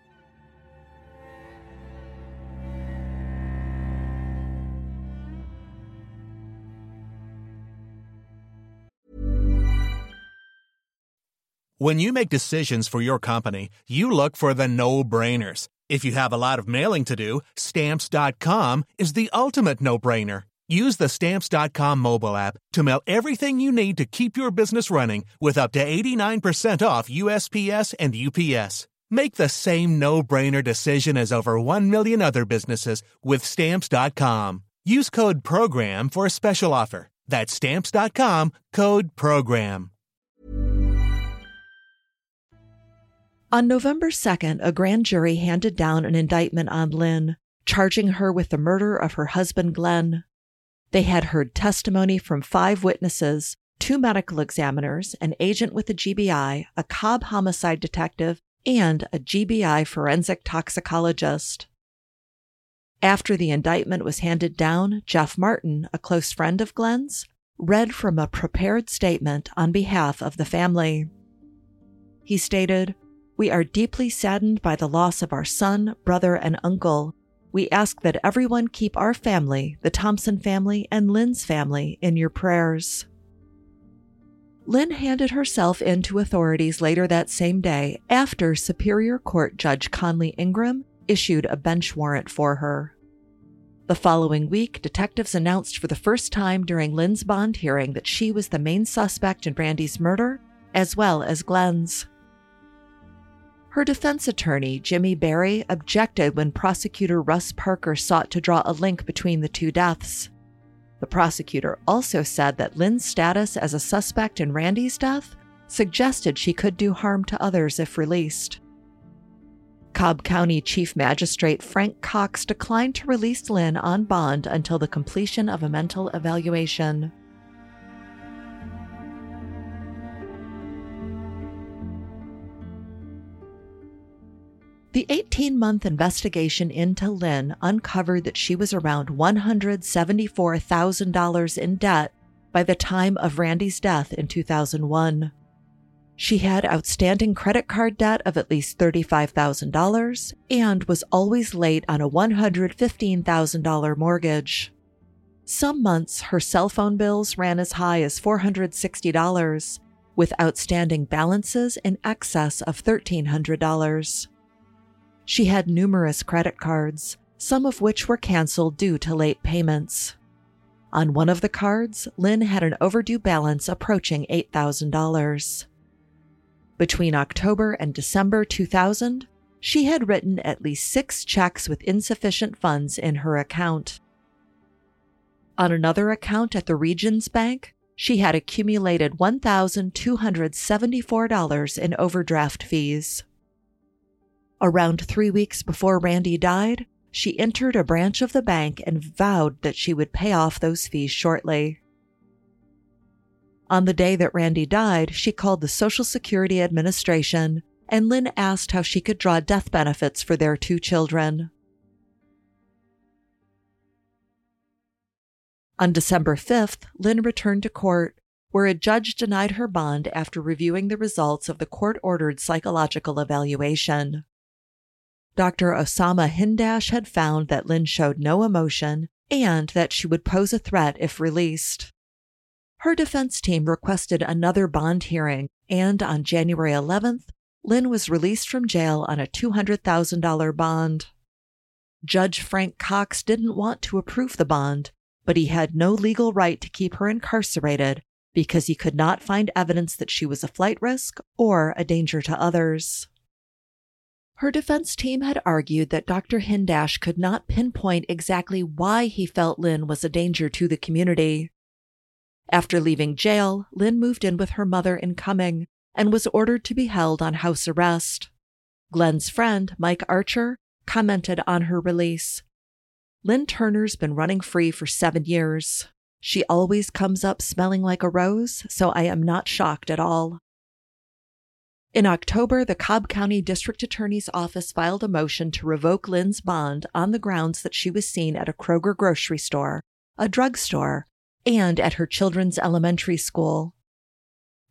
[SPEAKER 2] When you make decisions for your company, you look for the no brainers. If you have a lot of mailing to do, stamps.com is the ultimate no brainer. Use the Stamps.com mobile app to mail everything you need to keep your business running with up to 89% off USPS and UPS. Make the same no brainer decision as over 1 million other businesses with Stamps.com. Use code PROGRAM for a special offer. That's Stamps.com code PROGRAM.
[SPEAKER 1] On November 2nd, a grand jury handed down an indictment on Lynn, charging her with the murder of her husband Glenn. They had heard testimony from five witnesses, two medical examiners, an agent with the GBI, a Cobb homicide detective, and a GBI forensic toxicologist. After the indictment was handed down, Jeff Martin, a close friend of Glenn's, read from a prepared statement on behalf of the family. He stated, We are deeply saddened by the loss of our son, brother, and uncle, we ask that everyone keep our family, the Thompson family, and Lynn's family in your prayers. Lynn handed herself in to authorities later that same day after Superior Court Judge Conley Ingram issued a bench warrant for her. The following week, detectives announced for the first time during Lynn's bond hearing that she was the main suspect in Randy's murder, as well as Glenn's. Her defense attorney, Jimmy Berry, objected when prosecutor Russ Parker sought to draw a link between the two deaths. The prosecutor also said that Lynn's status as a suspect in Randy's death suggested she could do harm to others if released. Cobb County Chief Magistrate Frank Cox declined to release Lynn on bond until the completion of a mental evaluation. The 18 month investigation into Lynn uncovered that she was around $174,000 in debt by the time of Randy's death in 2001. She had outstanding credit card debt of at least $35,000 and was always late on a $115,000 mortgage. Some months, her cell phone bills ran as high as $460, with outstanding balances in excess of $1,300. She had numerous credit cards, some of which were canceled due to late payments. On one of the cards, Lynn had an overdue balance approaching $8,000. Between October and December 2000, she had written at least six checks with insufficient funds in her account. On another account at the Regions Bank, she had accumulated $1,274 in overdraft fees. Around three weeks before Randy died, she entered a branch of the bank and vowed that she would pay off those fees shortly. On the day that Randy died, she called the Social Security Administration and Lynn asked how she could draw death benefits for their two children. On December 5th, Lynn returned to court, where a judge denied her bond after reviewing the results of the court ordered psychological evaluation. Dr. Osama Hindash had found that Lynn showed no emotion and that she would pose a threat if released. Her defense team requested another bond hearing, and on January 11th, Lynn was released from jail on a $200,000 bond. Judge Frank Cox didn't want to approve the bond, but he had no legal right to keep her incarcerated because he could not find evidence that she was a flight risk or a danger to others. Her defense team had argued that Dr. Hindash could not pinpoint exactly why he felt Lynn was a danger to the community. After leaving jail, Lynn moved in with her mother in Cumming and was ordered to be held on house arrest. Glenn's friend, Mike Archer, commented on her release. Lynn Turner's been running free for seven years. She always comes up smelling like a rose, so I am not shocked at all. In October, the Cobb County District Attorney's Office filed a motion to revoke Lynn's bond on the grounds that she was seen at a Kroger grocery store, a drugstore, and at her children's elementary school.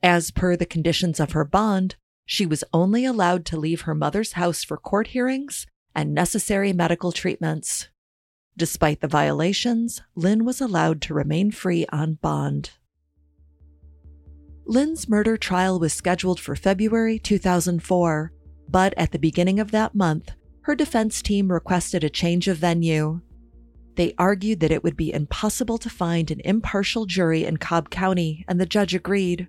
[SPEAKER 1] As per the conditions of her bond, she was only allowed to leave her mother's house for court hearings and necessary medical treatments. Despite the violations, Lynn was allowed to remain free on bond. Lynn's murder trial was scheduled for February 2004, but at the beginning of that month, her defense team requested a change of venue. They argued that it would be impossible to find an impartial jury in Cobb County, and the judge agreed.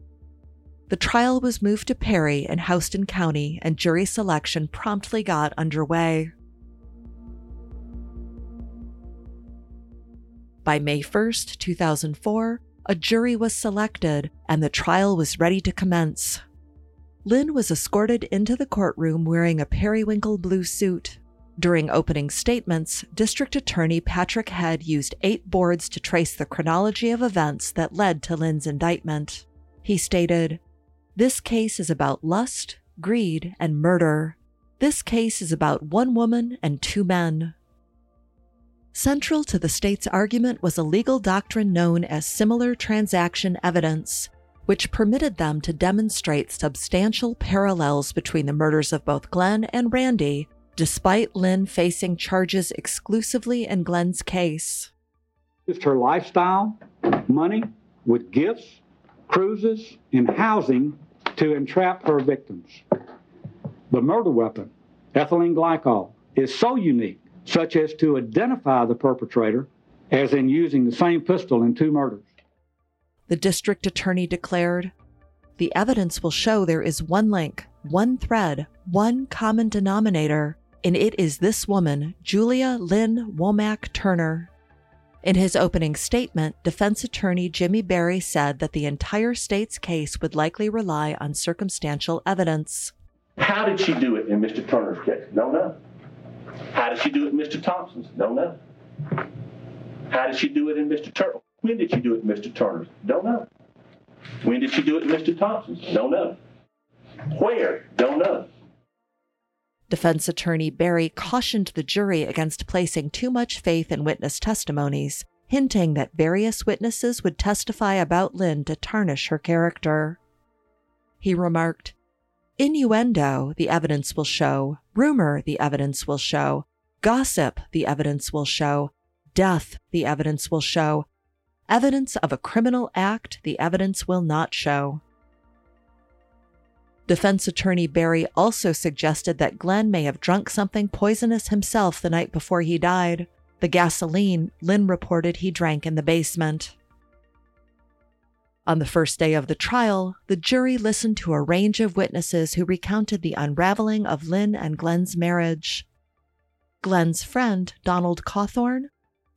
[SPEAKER 1] The trial was moved to Perry in Houston County, and jury selection promptly got underway. By May 1, 2004, a jury was selected and the trial was ready to commence. Lynn was escorted into the courtroom wearing a periwinkle blue suit. During opening statements, District Attorney Patrick Head used eight boards to trace the chronology of events that led to Lynn's indictment. He stated, this case is about lust, greed, and murder. This case is about one woman and two men. Central to the state's argument was a legal doctrine known as similar transaction evidence, which permitted them to demonstrate substantial parallels between the murders of both Glenn and Randy, despite Lynn facing charges exclusively in Glenn's case.
[SPEAKER 3] Just her lifestyle, money, with gifts, cruises, and housing to entrap her victims. The murder weapon, ethylene glycol, is so unique, such as to identify the perpetrator as in using the same pistol in two murders.
[SPEAKER 1] The district attorney declared The evidence will show there is one link, one thread, one common denominator, and it is this woman, Julia Lynn Womack Turner. In his opening statement, defense attorney Jimmy Berry said that the entire state's case would likely rely on circumstantial evidence.
[SPEAKER 4] How did she do it in Mr. Turner's case? No, no. How did she do it in Mr. Thompson's? No, no. How did she do it in Mr. Turner? When did she do it in Mr. Turner's? Don't know. When did she do it in Mr. Thompson's? Don't know. Where? Don't know.
[SPEAKER 1] Defense attorney Berry cautioned the jury against placing too much faith in witness testimonies, hinting that various witnesses would testify about Lynn to tarnish her character. He remarked, Innuendo, the evidence will show, rumor, the evidence will show, gossip, the evidence will show, death, the evidence will show, evidence of a criminal act, the evidence will not show. Defense attorney Berry also suggested that Glenn may have drunk something poisonous himself the night before he died. The gasoline Lynn reported he drank in the basement. On the first day of the trial, the jury listened to a range of witnesses who recounted the unraveling of Lynn and Glenn's marriage. Glenn's friend, Donald Cawthorn,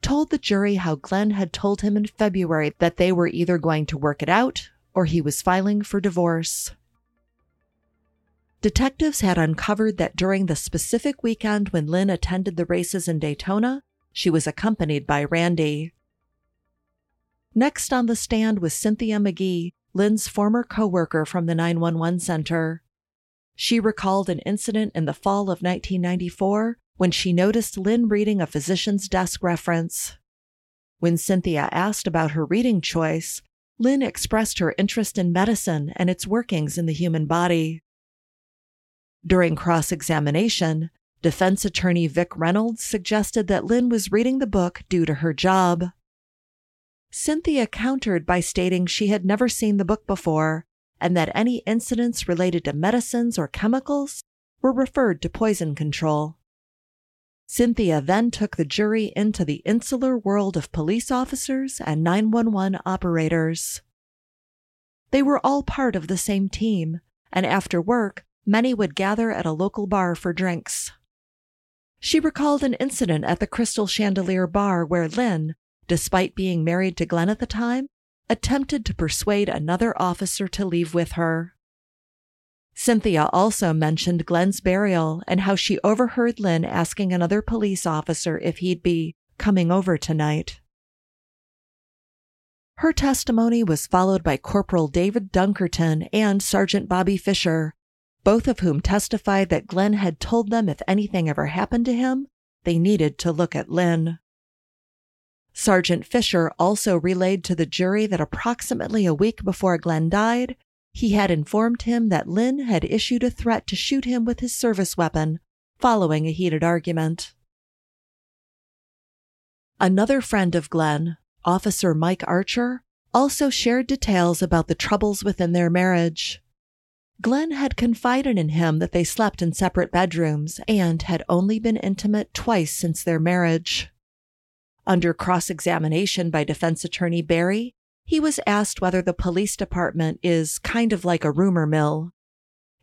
[SPEAKER 1] told the jury how Glenn had told him in February that they were either going to work it out or he was filing for divorce. Detectives had uncovered that during the specific weekend when Lynn attended the races in Daytona, she was accompanied by Randy. Next on the stand was Cynthia McGee, Lynn's former coworker from the 911 center. She recalled an incident in the fall of 1994 when she noticed Lynn reading a physician's desk reference. When Cynthia asked about her reading choice, Lynn expressed her interest in medicine and its workings in the human body. During cross examination, defense attorney Vic Reynolds suggested that Lynn was reading the book due to her job. Cynthia countered by stating she had never seen the book before and that any incidents related to medicines or chemicals were referred to poison control. Cynthia then took the jury into the insular world of police officers and 911 operators. They were all part of the same team, and after work, many would gather at a local bar for drinks. She recalled an incident at the Crystal Chandelier Bar where Lynn, despite being married to Glenn at the time, attempted to persuade another officer to leave with her. Cynthia also mentioned Glenn's burial and how she overheard Lynn asking another police officer if he'd be coming over tonight. Her testimony was followed by Corporal David Dunkerton and Sergeant Bobby Fisher, both of whom testified that Glenn had told them if anything ever happened to him, they needed to look at Lynn. Sergeant Fisher also relayed to the jury that approximately a week before Glenn died, he had informed him that Lynn had issued a threat to shoot him with his service weapon following a heated argument. Another friend of Glenn, Officer Mike Archer, also shared details about the troubles within their marriage. Glenn had confided in him that they slept in separate bedrooms and had only been intimate twice since their marriage. Under cross examination by defense attorney Berry, he was asked whether the police department is kind of like a rumor mill.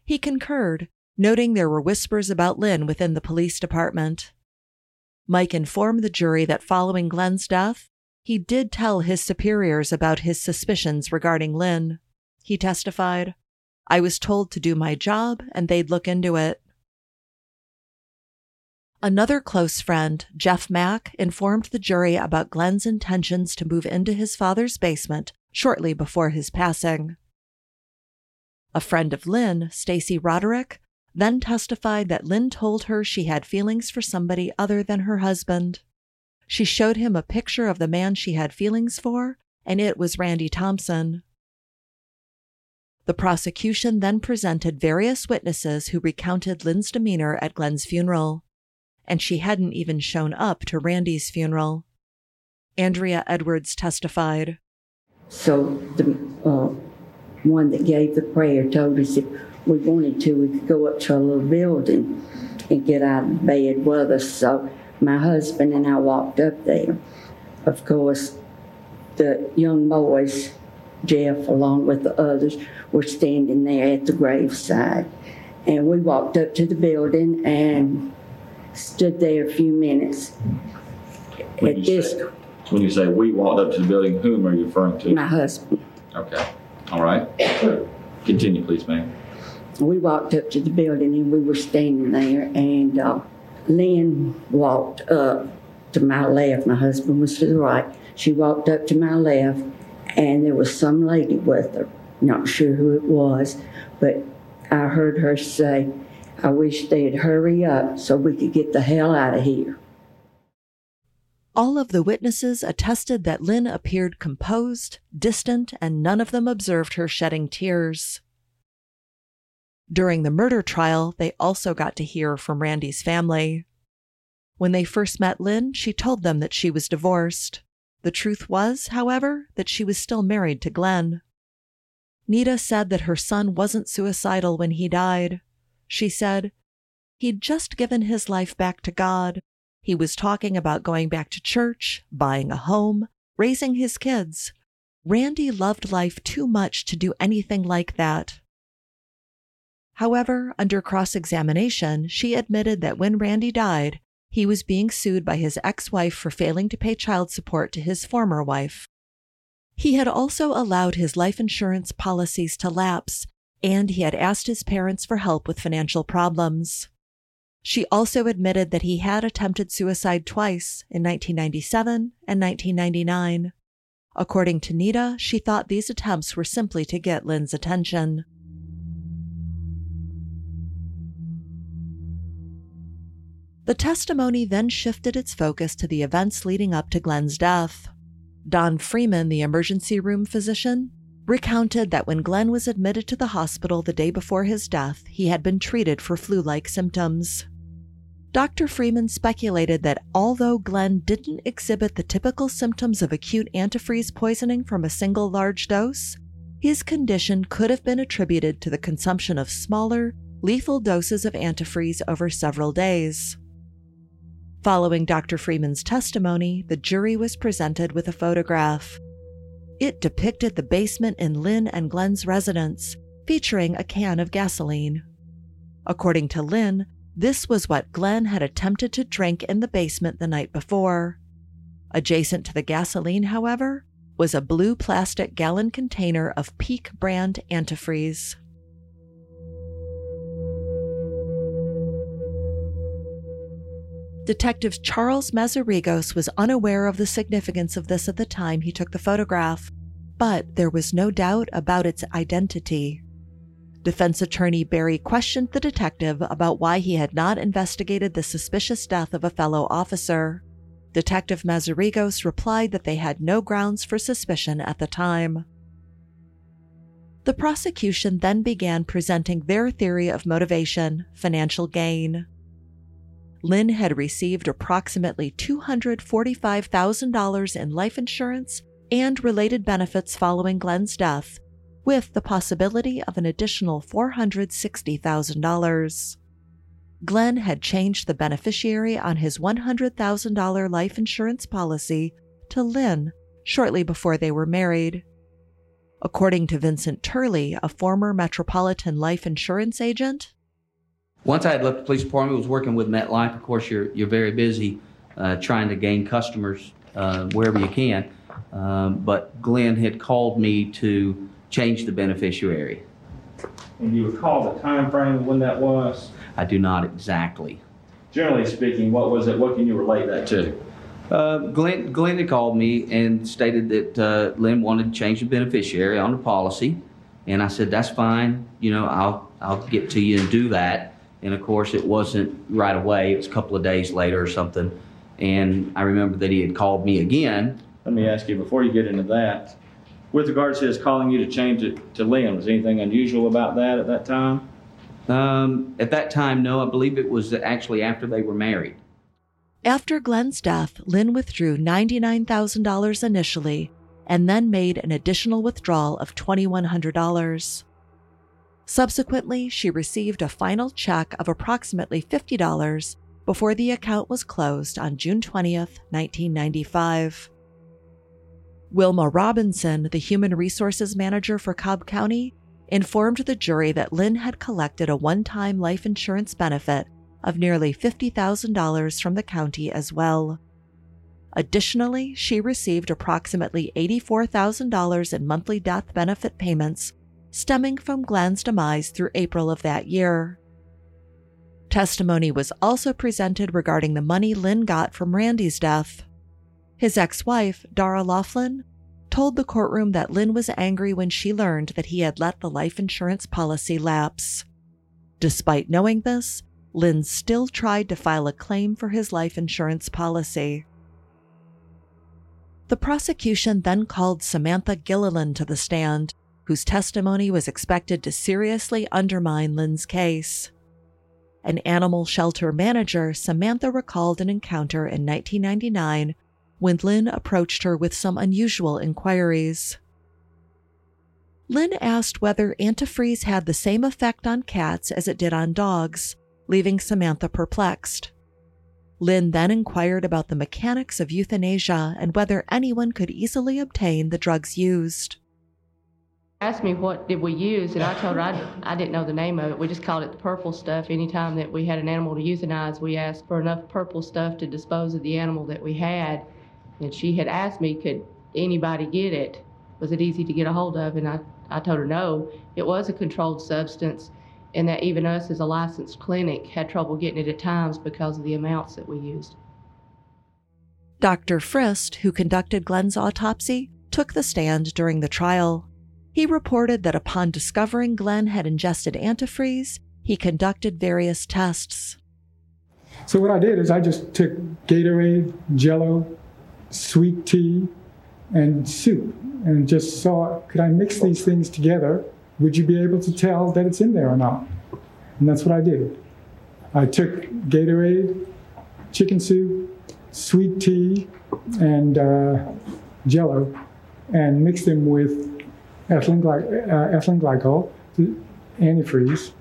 [SPEAKER 1] He concurred, noting there were whispers about Lynn within the police department. Mike informed the jury that following Glenn's death, he did tell his superiors about his suspicions regarding Lynn. He testified, I was told to do my job and they'd look into it. Another close friend, Jeff Mack, informed the jury about Glenn's intentions to move into his father's basement shortly before his passing. A friend of Lynn, Stacy Roderick, then testified that Lynn told her she had feelings for somebody other than her husband. She showed him a picture of the man she had feelings for, and it was Randy Thompson. The prosecution then presented various witnesses who recounted Lynn's demeanor at Glenn's funeral and she hadn't even shown up to Randy's funeral. Andrea Edwards testified.
[SPEAKER 5] So the uh, one that gave the prayer told us if we wanted to, we could go up to a little building and get out of bed with us. So my husband and I walked up there. Of course, the young boys, Jeff along with the others, were standing there at the graveside. And we walked up to the building and stood there a few minutes.
[SPEAKER 6] When
[SPEAKER 5] At
[SPEAKER 6] you
[SPEAKER 5] this,
[SPEAKER 6] say, when you say we walked up to the building, whom are you referring to?
[SPEAKER 5] my husband,
[SPEAKER 6] Okay, all right. Continue, please, ma'am.
[SPEAKER 5] we walked up to the building and we were standing there and uh, Lynn walked up to my left. My husband was to the right. She walked up to my left and there was some lady with her. Not sure who it was, but I heard her say, I wish they'd hurry up so we could get the hell out of here.
[SPEAKER 1] All of the witnesses attested that Lynn appeared composed, distant, and none of them observed her shedding tears. During the murder trial, they also got to hear from Randy's family. When they first met Lynn, she told them that she was divorced. The truth was, however, that she was still married to Glenn. Nita said that her son wasn't suicidal when he died. She said, He'd just given his life back to God. He was talking about going back to church, buying a home, raising his kids. Randy loved life too much to do anything like that. However, under cross examination, she admitted that when Randy died, he was being sued by his ex wife for failing to pay child support to his former wife. He had also allowed his life insurance policies to lapse, and he had asked his parents for help with financial problems. She also admitted that he had attempted suicide twice in 1997 and 1999. According to Nita, she thought these attempts were simply to get Lynn's attention. The testimony then shifted its focus to the events leading up to Glenn's death. Don Freeman, the emergency room physician, recounted that when Glenn was admitted to the hospital the day before his death, he had been treated for flu like symptoms. Dr. Freeman speculated that although Glenn didn't exhibit the typical symptoms of acute antifreeze poisoning from a single large dose, his condition could have been attributed to the consumption of smaller, lethal doses of antifreeze over several days. Following Dr. Freeman's testimony, the jury was presented with a photograph. It depicted the basement in Lynn and Glenn's residence, featuring a can of gasoline. According to Lynn, this was what Glenn had attempted to drink in the basement the night before. Adjacent to the gasoline, however, was a blue plastic gallon container of Peak brand antifreeze. Detective Charles Mazarigos was unaware of the significance of this at the time he took the photograph, but there was no doubt about its identity. Defense attorney Berry questioned the detective about why he had not investigated the suspicious death of a fellow officer. Detective Mazarigos replied that they had no grounds for suspicion at the time. The prosecution then began presenting their theory of motivation financial gain. Lynn had received approximately $245,000 in life insurance and related benefits following Glenn's death, with the possibility of an additional $460,000. Glenn had changed the beneficiary on his $100,000 life insurance policy to Lynn shortly before they were married. According to Vincent Turley, a former Metropolitan life insurance agent,
[SPEAKER 7] once I had left the police department, I was working with MetLife. Of course, you're you're very busy uh, trying to gain customers uh, wherever you can. Um, but Glenn had called me to change the beneficiary.
[SPEAKER 8] And you recall the time frame when that was?
[SPEAKER 7] I do not exactly.
[SPEAKER 8] Generally speaking, what was it? What can you relate that to?
[SPEAKER 7] Uh, Glenn, Glenn had called me and stated that uh, Lynn wanted to change the beneficiary on the policy, and I said that's fine. You know, I'll I'll get to you and do that. And of course, it wasn't right away. It was a couple of days later or something. And I remember that he had called me again.
[SPEAKER 8] Let me ask you before you get into that. With regards to his calling you to change it to Lynn, was anything unusual about that at that time?
[SPEAKER 7] Um, at that time, no. I believe it was actually after they were married.
[SPEAKER 1] After Glenn's death, Lynn withdrew $99,000 initially and then made an additional withdrawal of $2,100. Subsequently, she received a final check of approximately $50 before the account was closed on June 20th, 1995. Wilma Robinson, the human resources manager for Cobb County, informed the jury that Lynn had collected a one time life insurance benefit of nearly $50,000 from the county as well. Additionally, she received approximately $84,000 in monthly death benefit payments stemming from Glenn's demise through April of that year. Testimony was also presented regarding the money Lynn got from Randy's death. His ex wife, Dara Laughlin, told the courtroom that Lynn was angry when she learned that he had let the life insurance policy lapse. Despite knowing this, Lynn still tried to file a claim for his life insurance policy. The prosecution then called Samantha Gilliland to the stand whose testimony was expected to seriously undermine Lynn's case. An animal shelter manager, Samantha recalled an encounter in 1999 when Lynn approached her with some unusual inquiries. Lynn asked whether antifreeze had the same effect on cats as it did on dogs, leaving Samantha perplexed. Lynn then inquired about the mechanics of euthanasia and whether anyone could easily obtain the drugs used.
[SPEAKER 9] Asked me what did we use, and I told her I, I didn't know the name of it. We just called it the purple stuff. Anytime that we had an animal to euthanize, we asked for enough purple stuff to dispose of the animal that we had. And she had asked me, could anybody get it? Was it easy to get a hold of? And I, I told her no. It was a controlled substance, and that even us as a licensed clinic had trouble getting it at times because of the amounts that we used.
[SPEAKER 1] Dr. Frist, who conducted Glenn's autopsy, took the stand during the trial. He reported that upon discovering Glenn had ingested antifreeze, he conducted various tests.
[SPEAKER 10] So, what I did is I just took Gatorade, Jello, sweet tea, and soup and just saw could I mix these things together? Would you be able to tell that it's in there or not? And that's what I did. I took Gatorade, chicken soup, sweet tea, and uh, Jello, and mixed them with ethylene, gly- uh, ethylene glycol, antifreeze,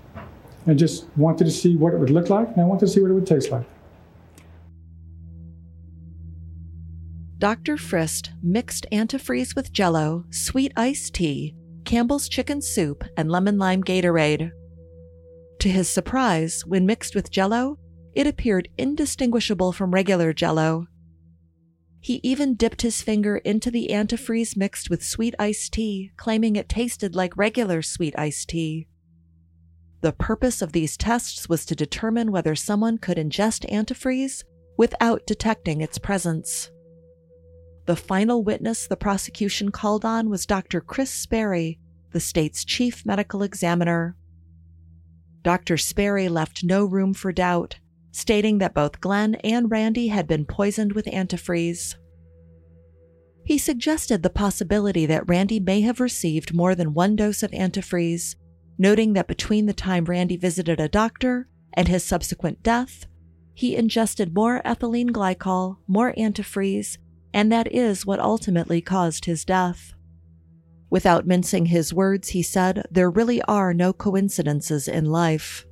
[SPEAKER 10] and just wanted to see what it would look like, and I wanted to see what it would taste like.
[SPEAKER 1] Dr. Frist mixed antifreeze with jello, sweet iced tea, Campbell's chicken soup, and lemon lime Gatorade. To his surprise, when mixed with jello, it appeared indistinguishable from regular jello. He even dipped his finger into the antifreeze mixed with sweet iced tea, claiming it tasted like regular sweet iced tea. The purpose of these tests was to determine whether someone could ingest antifreeze without detecting its presence. The final witness the prosecution called on was Dr. Kris Sperry, the state's chief medical examiner. Dr. Sperry left no room for doubt, stating that both Glenn and Randy had been poisoned with antifreeze. He suggested the possibility that Randy may have received more than one dose of antifreeze, noting that between the time Randy visited a doctor and his subsequent death, he ingested more ethylene glycol, more antifreeze, and that is what ultimately caused his death. Without mincing his words, he said, There really are no coincidences in life.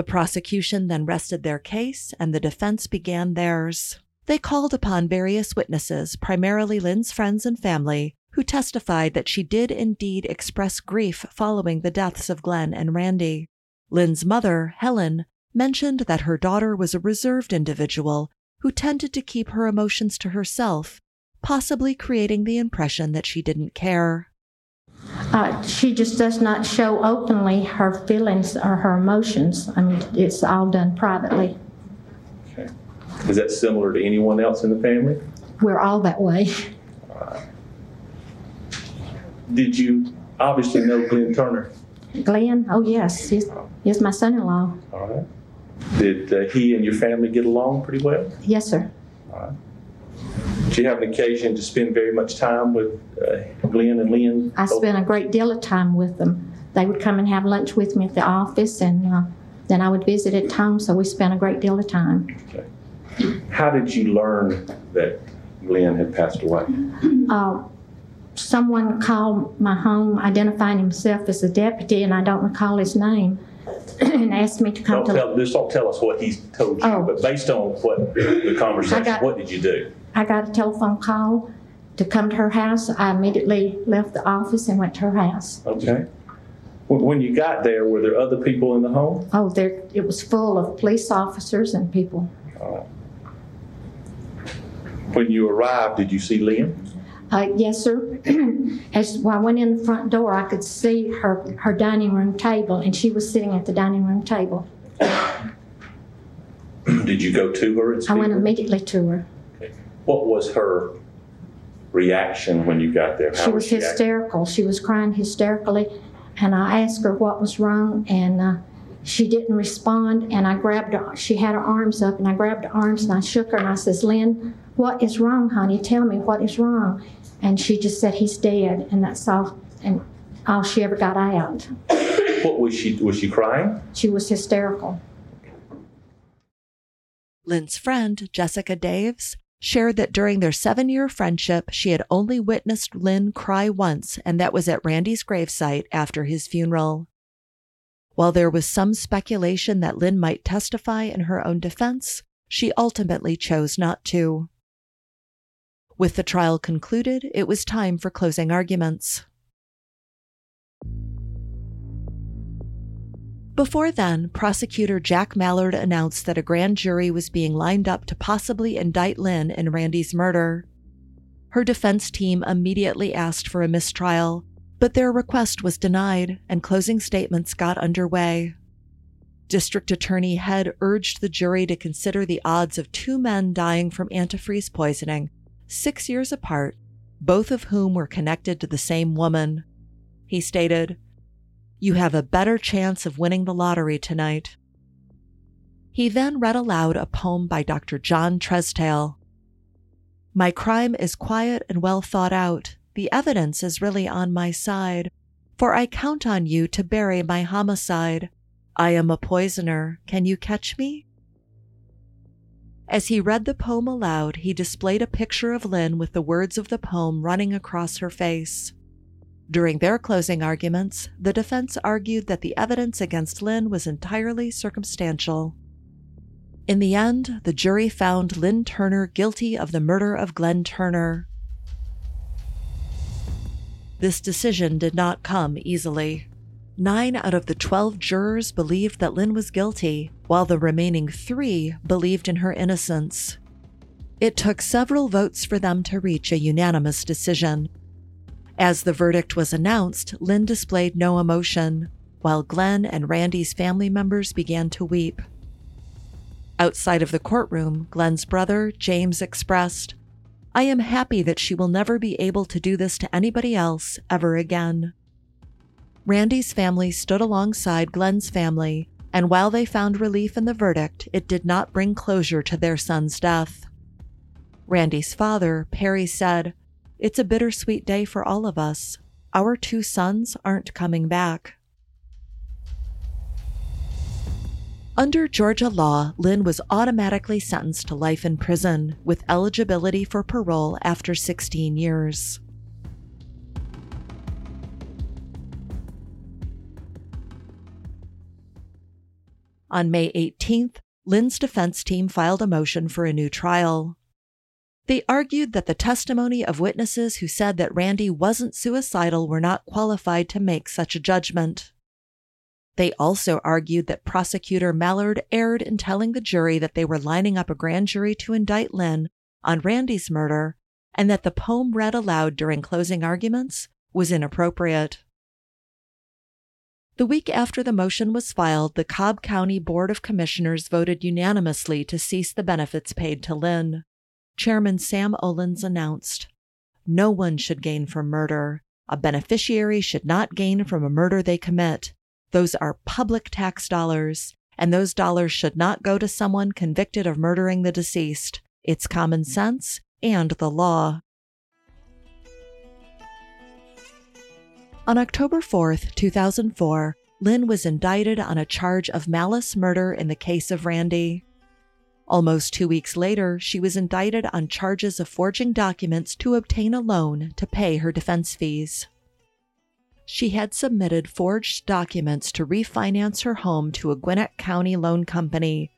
[SPEAKER 1] The prosecution then rested their case and the defense began theirs. They called upon various witnesses, primarily Lynn's friends and family, who testified that she did indeed express grief following the deaths of Glenn and Randy. Lynn's mother, Helen, mentioned that her daughter was a reserved individual who tended to keep her emotions to herself, possibly creating the impression that she didn't care.
[SPEAKER 11] Uh, she just does not show openly her feelings or her emotions. I mean, it's all done privately.
[SPEAKER 4] Okay. Is that similar to anyone else in the family?
[SPEAKER 11] We're all that way.
[SPEAKER 4] Did you obviously know Glenn Turner?
[SPEAKER 11] Glenn? Oh, yes. He's, he's my son in law.
[SPEAKER 4] All right. Did uh, he and your family get along pretty well?
[SPEAKER 11] Yes, sir.
[SPEAKER 4] All right. Did you have an occasion to spend very much time with uh, Glenn and Lynn?
[SPEAKER 11] I spent a great deal of time with them. They would come and have lunch with me at the office, and uh, then I would visit at home, so we spent a great deal of time.
[SPEAKER 4] Okay. How did you learn that Glenn had passed away?
[SPEAKER 11] Uh, someone called my home identifying himself as a deputy, and I don't recall his name, *clears throat* and asked me to come
[SPEAKER 4] Don't
[SPEAKER 11] to.
[SPEAKER 4] tell, just don't tell us what he's told you,
[SPEAKER 11] Oh.
[SPEAKER 4] but based on what the conversation,
[SPEAKER 11] got-
[SPEAKER 4] what did you do?
[SPEAKER 11] I got a telephone call to come to her house. I immediately left the office and went to her house.
[SPEAKER 4] Okay. When when you got there, were there other people in the home?
[SPEAKER 11] Oh, there, it was full of police officers and people.
[SPEAKER 4] When you arrived, did you see Lynn?
[SPEAKER 11] Uh, yes, sir. *clears throat* As when I went in the front door, I could see her, her dining room table, and she was sitting at the dining room table. *coughs*
[SPEAKER 4] Did you go to her and
[SPEAKER 11] I went
[SPEAKER 4] with her?
[SPEAKER 11] immediately to her.
[SPEAKER 4] What was her reaction when you got there? How
[SPEAKER 11] She was
[SPEAKER 4] acting?
[SPEAKER 11] hysterical. She was crying hysterically, and I asked her what was wrong, and uh, she didn't respond. And I grabbed her. She had her arms up, and I grabbed her arms and I shook her, and I says, "Lynn, what is wrong, honey? Tell me what is wrong." And she just said, "He's dead," and that's all. And all she ever got out.
[SPEAKER 4] What was she? Was she crying?
[SPEAKER 11] She was hysterical.
[SPEAKER 1] Lynn's friend, Jessica Daves, shared that during their seven year friendship, she had only witnessed Lynn cry once, and that was at Randy's gravesite after his funeral. While there was some speculation that Lynn might testify in her own defense, she ultimately chose not to. With the trial concluded, it was time for closing arguments. Before then, prosecutor Jack Mallard announced that a grand jury was being lined up to possibly indict Lynn in Randy's murder. Her defense team immediately asked for a mistrial, but their request was denied and closing statements got underway. District Attorney Head urged the jury to consider the odds of two men dying from antifreeze poisoning, six years apart, both of whom were connected to the same woman. He stated, You have a better chance of winning the lottery tonight. He then read aloud a poem by Dr. John Trestrail. My crime is quiet and well thought out the evidence is really on my side, for I count on you to bury my homicide. I am a poisoner. Can you catch me? As he read the poem aloud, he displayed a picture of Lynn with the words of the poem running across her face. During their closing arguments, the defense argued that the evidence against Lynn was entirely circumstantial. In the end, the jury found Lynn Turner guilty of the murder of Glenn Turner. This decision did not come easily. Nine out of the 12 jurors believed that Lynn was guilty, while the remaining three believed in her innocence. It took several votes for them to reach a unanimous decision. As the verdict was announced, Lynn displayed no emotion, while Glenn and Randy's family members began to weep. Outside of the courtroom, Glenn's brother, James, expressed, I am happy that she will never be able to do this to anybody else ever again. Randy's family stood alongside Glenn's family, and while they found relief in the verdict, it did not bring closure to their son's death. Randy's father, Perry, said, It's a bittersweet day for all of us. Our two sons aren't coming back. Under Georgia law, Lynn was automatically sentenced to life in prison with eligibility for parole after 16 years. On May 18th, Lynn's defense team filed a motion for a new trial. They argued that the testimony of witnesses who said that Randy wasn't suicidal were not qualified to make such a judgment. They also argued that prosecutor Mallard erred in telling the jury that they were lining up a grand jury to indict Lynn on Randy's murder and that the poem read aloud during closing arguments was inappropriate. The week after the motion was filed, the Cobb County Board of Commissioners voted unanimously to cease the benefits paid to Lynn. Chairman Sam Olens announced No one should gain from murder. A beneficiary should not gain from a murder they commit. Those are public tax dollars, and those dollars should not go to someone convicted of murdering the deceased. It's common sense and the law. On October 4, 2004, Lynn was indicted on a charge of malice murder in the case of Randy. Almost two weeks later, she was indicted on charges of forging documents to obtain a loan to pay her defense fees she had submitted forged documents to refinance her home to a Gwinnett County loan company.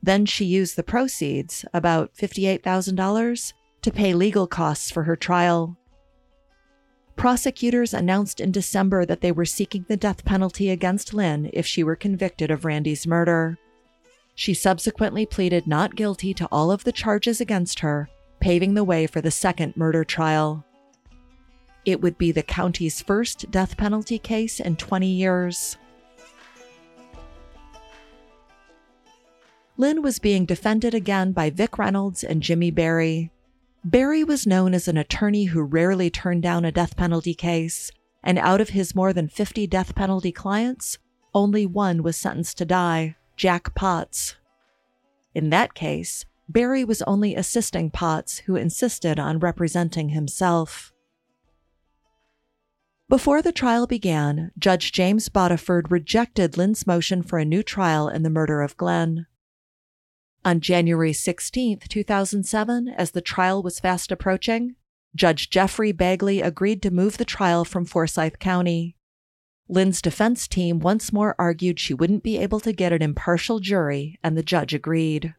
[SPEAKER 1] Then she used the proceeds, about $58,000, to pay legal costs for her trial. Prosecutors announced in December that they were seeking the death penalty against Lynn if she were convicted of Randy's murder. She subsequently pleaded not guilty to all of the charges against her, paving the way for the second murder trial. It would be the county's first death penalty case in 20 years. Lynn was being defended again by Vic Reynolds and Jimmy Berry. Berry was known as an attorney who rarely turned down a death penalty case, and out of his more than 50 death penalty clients, only one was sentenced to die Jack Potts. In that case, Berry was only assisting Potts, who insisted on representing himself. Before the trial began, Judge James Bodiford rejected Lynn's motion for a new trial in the murder of Glenn. On January 16, 2007, as the trial was fast approaching, Judge Jeffrey Bagley agreed to move the trial from Forsyth County. Lynn's defense team once more argued she wouldn't be able to get an impartial jury, and the judge agreed.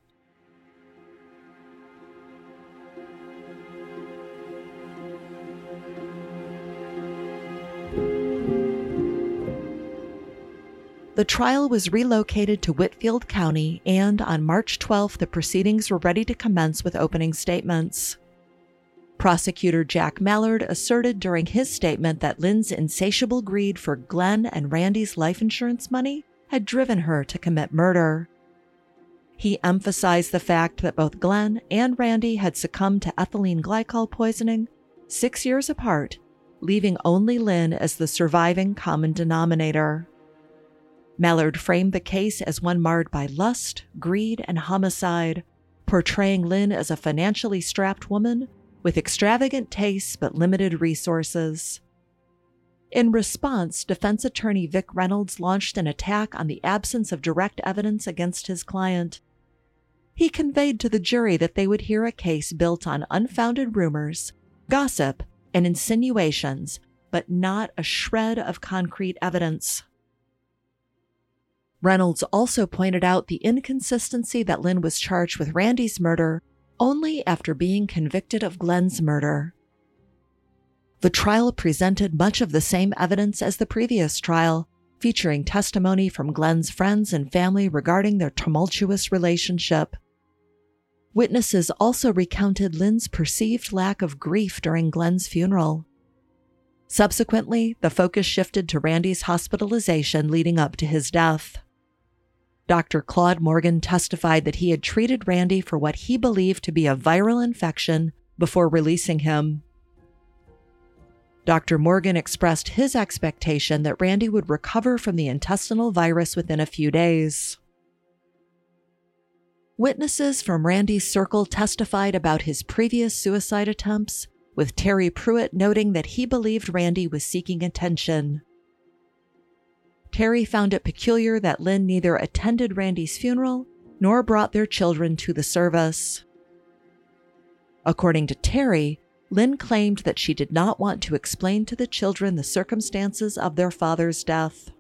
[SPEAKER 1] The trial was relocated to Whitfield County, and on March 12, the proceedings were ready to commence with opening statements. Prosecutor Jack Mallard asserted during his statement that Lynn's insatiable greed for Glenn and Randy's life insurance money had driven her to commit murder. He emphasized the fact that both Glenn and Randy had succumbed to ethylene glycol poisoning six years apart, leaving only Lynn as the surviving common denominator. Mallard framed the case as one marred by lust, greed, and homicide, portraying Lynn as a financially strapped woman with extravagant tastes but limited resources. In response, defense attorney Vic Reynolds launched an attack on the absence of direct evidence against his client. He conveyed to the jury that they would hear a case built on unfounded rumors, gossip, and insinuations, but not a shred of concrete evidence. Reynolds also pointed out the inconsistency that Lynn was charged with Randy's murder only after being convicted of Glenn's murder. The trial presented much of the same evidence as the previous trial, featuring testimony from Glenn's friends and family regarding their tumultuous relationship. Witnesses also recounted Lynn's perceived lack of grief during Glenn's funeral. Subsequently, the focus shifted to Randy's hospitalization leading up to his death. Dr. Claude Morgan testified that he had treated Randy for what he believed to be a viral infection before releasing him. Dr. Morgan expressed his expectation that Randy would recover from the intestinal virus within a few days. Witnesses from Randy's circle testified about his previous suicide attempts, with Terry Pruitt noting that he believed Randy was seeking attention. Terry found it peculiar that Lynn neither attended Randy's funeral nor brought their children to the service. According to Terry, Lynn claimed that she did not want to explain to the children the circumstances of their father's death.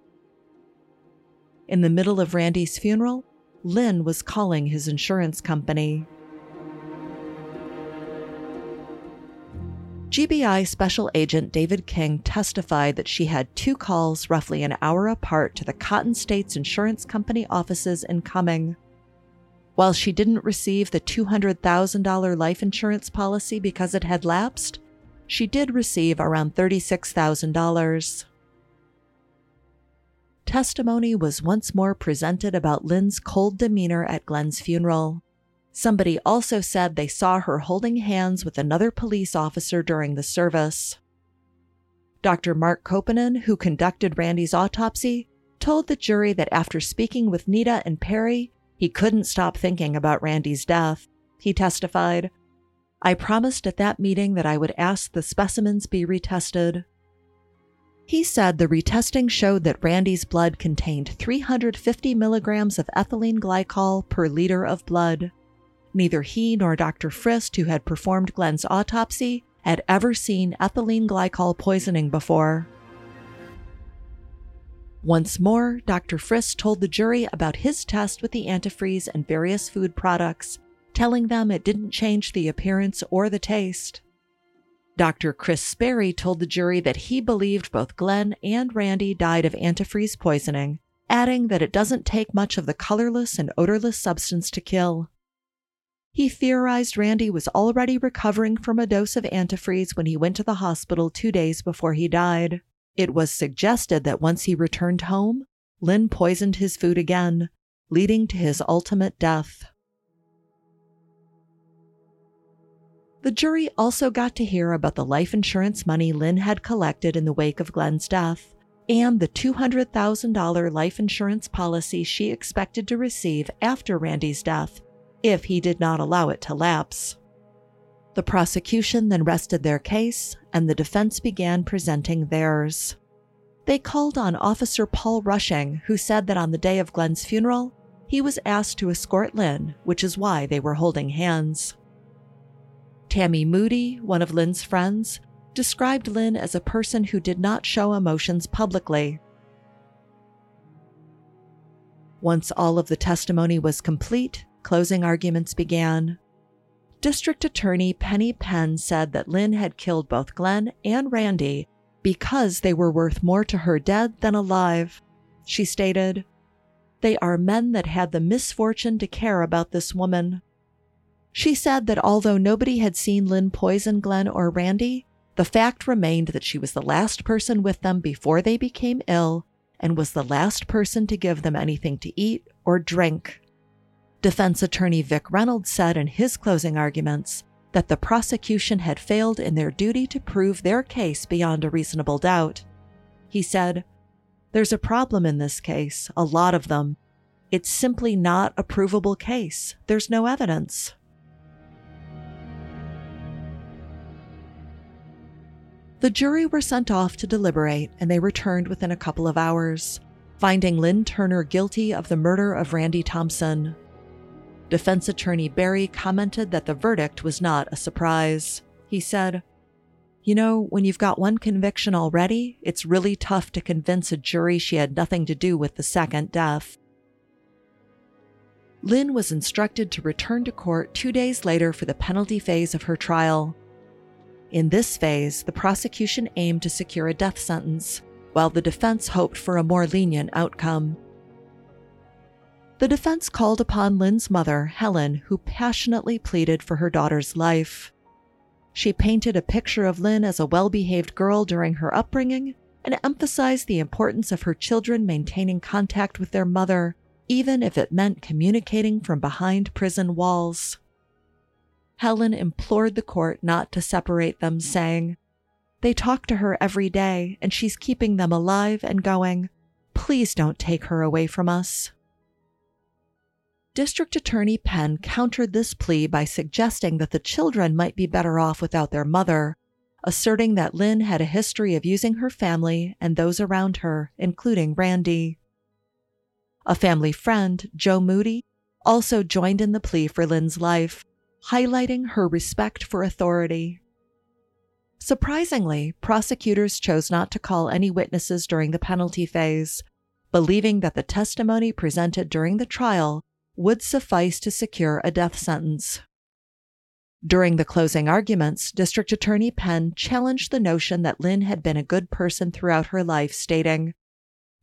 [SPEAKER 1] In the middle of Randy's funeral, Lynn was calling his insurance company. GBI Special Agent David King testified that she had two calls roughly an hour apart to the Cotton States Insurance Company offices in Cumming. While she didn't receive the $200,000 life insurance policy because it had lapsed, she did receive around $36,000. Testimony was once more presented about Lynn's cold demeanor at Glenn's funeral. Somebody also said they saw her holding hands with another police officer during the service. Dr. Mark Koponen, who conducted Randy's autopsy, told the jury that after speaking with Nita and Perry, he couldn't stop thinking about Randy's death. He testified, I promised at that meeting that I would ask the specimens be retested. He said the retesting showed that Randy's blood contained 350 milligrams of ethylene glycol per liter of blood. Neither he nor Dr. Frist, who had performed Glenn's autopsy, had ever seen ethylene glycol poisoning before. Once more, Dr. Frist told the jury about his test with the antifreeze and various food products, telling them it didn't change the appearance or the taste. Dr. Kris Sperry told the jury that he believed both Glenn and Randy died of antifreeze poisoning, adding that it doesn't take much of the colorless and odorless substance to kill. He theorized Randy was already recovering from a dose of antifreeze when he went to the hospital two days before he died. It was suggested that once he returned home, Lynn poisoned his food again, leading to his ultimate death. The jury also got to hear about the life insurance money Lynn had collected in the wake of Glenn's death and the $200,000 life insurance policy she expected to receive after Randy's death if he did not allow it to lapse. The prosecution then rested their case, and the defense began presenting theirs. They called on Officer Paul Rushing, who said that on the day of Glenn's funeral, he was asked to escort Lynn, which is why they were holding hands. Tammy Moody, one of Lynn's friends, described Lynn as a person who did not show emotions publicly. Once all of the testimony was complete, closing arguments began. District Attorney Penny Penn said that Lynn had killed both Glenn and Randy because they were worth more to her dead than alive. She stated, They are men that had the misfortune to care about this woman. She said that although nobody had seen Lynn poison Glenn or Randy, the fact remained that she was the last person with them before they became ill and was the last person to give them anything to eat or drink. Defense attorney Vic Reynolds said in his closing arguments that the prosecution had failed in their duty to prove their case beyond a reasonable doubt. He said, There's a problem in this case, a lot of them. It's simply not a provable case. There's no evidence. The jury were sent off to deliberate, and they returned within a couple of hours, finding Lynn Turner guilty of the murder of Randy Thompson. Defense attorney Berry commented that the verdict was not a surprise. He said, You know, when you've got one conviction already, it's really tough to convince a jury she had nothing to do with the second death. Lynn was instructed to return to court two days later for the penalty phase of her trial. In this phase, the prosecution aimed to secure a death sentence, while the defense hoped for a more lenient outcome. The defense called upon Lynn's mother, Helen, who passionately pleaded for her daughter's life. She painted a picture of Lynn as a well behaved girl during her upbringing and emphasized the importance of her children maintaining contact with their mother, even if it meant communicating from behind prison walls. Helen implored the court not to separate them, saying, They talk to her every day, and she's keeping them alive and going. Please don't take her away from us. District Attorney Penn countered this plea by suggesting that the children might be better off without their mother, asserting that Lynn had a history of using her family and those around her, including Randy. A family friend, Joe Moody, also joined in the plea for Lynn's life, highlighting her respect for authority. Surprisingly, prosecutors chose not to call any witnesses during the penalty phase, believing that the testimony presented during the trial would suffice to secure a death sentence. During the closing arguments, District Attorney Penn challenged the notion that Lynn had been a good person throughout her life, stating,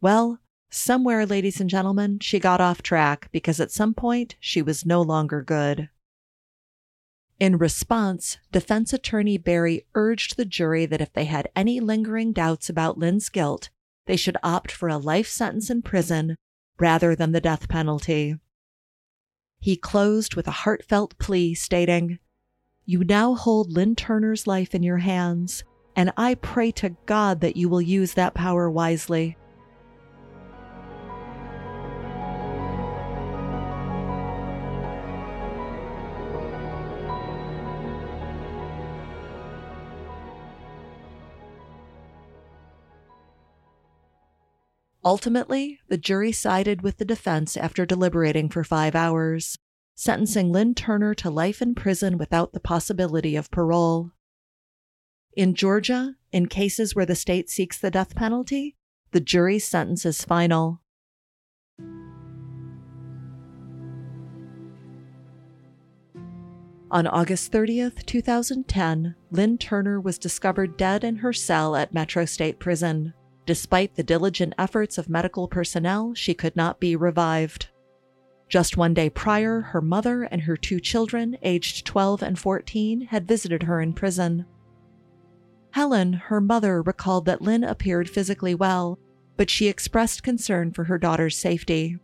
[SPEAKER 1] Well, somewhere, ladies and gentlemen, she got off track because at some point she was no longer good. In response, defense attorney Berry urged the jury that if they had any lingering doubts about Lynn's guilt, they should opt for a life sentence in prison rather than the death penalty. He closed with a heartfelt plea stating, You now hold Lynn Turner's life in your hands, and I pray to God that you will use that power wisely. Ultimately, the jury sided with the defense after deliberating for five hours, sentencing Lynn Turner to life in prison without the possibility of parole. In Georgia, in cases where the state seeks the death penalty, the jury's sentence is final. On August 30th, 2010, Lynn Turner was discovered dead in her cell at Metro State Prison. Despite the diligent efforts of medical personnel, she could not be revived. Just one day prior, her mother and her two children, aged 12 and 14, had visited her in prison. Helen, her mother, recalled that Lynn appeared physically well, but she expressed concern for her daughter's safety.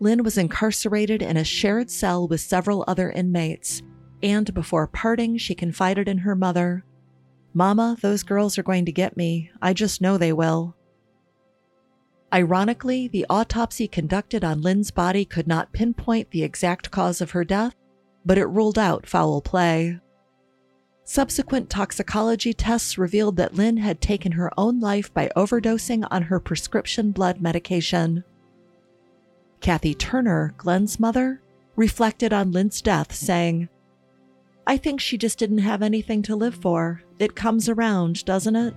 [SPEAKER 1] Lynn was incarcerated in a shared cell with several other inmates, and before parting, she confided in her mother Mama, those girls are going to get me. I just know they will. Ironically, the autopsy conducted on Lynn's body could not pinpoint the exact cause of her death, but it ruled out foul play. Subsequent toxicology tests revealed that Lynn had taken her own life by overdosing on her prescription blood medication. Kathy Turner, Glenn's mother, reflected on Lynn's death, saying, I think she just didn't have anything to live for it comes around, doesn't it?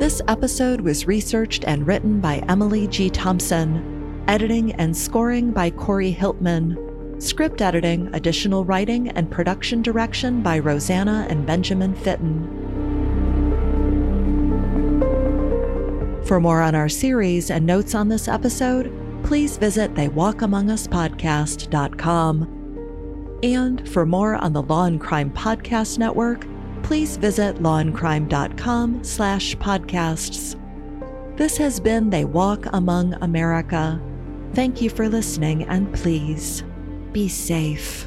[SPEAKER 1] This episode was researched and written by Emily G. Thompson, editing and scoring by Kory Hilpmann script editing, additional writing, and production direction by Rosanna and Benjamin Fitton. For more on our series and notes on this episode, please visit theywalkamonguspodcast.com. And for more on the Law and Crime Podcast Network, please visit lawandcrime.com slash podcasts. This has been They Walk Among America. Thank you for listening and please be safe.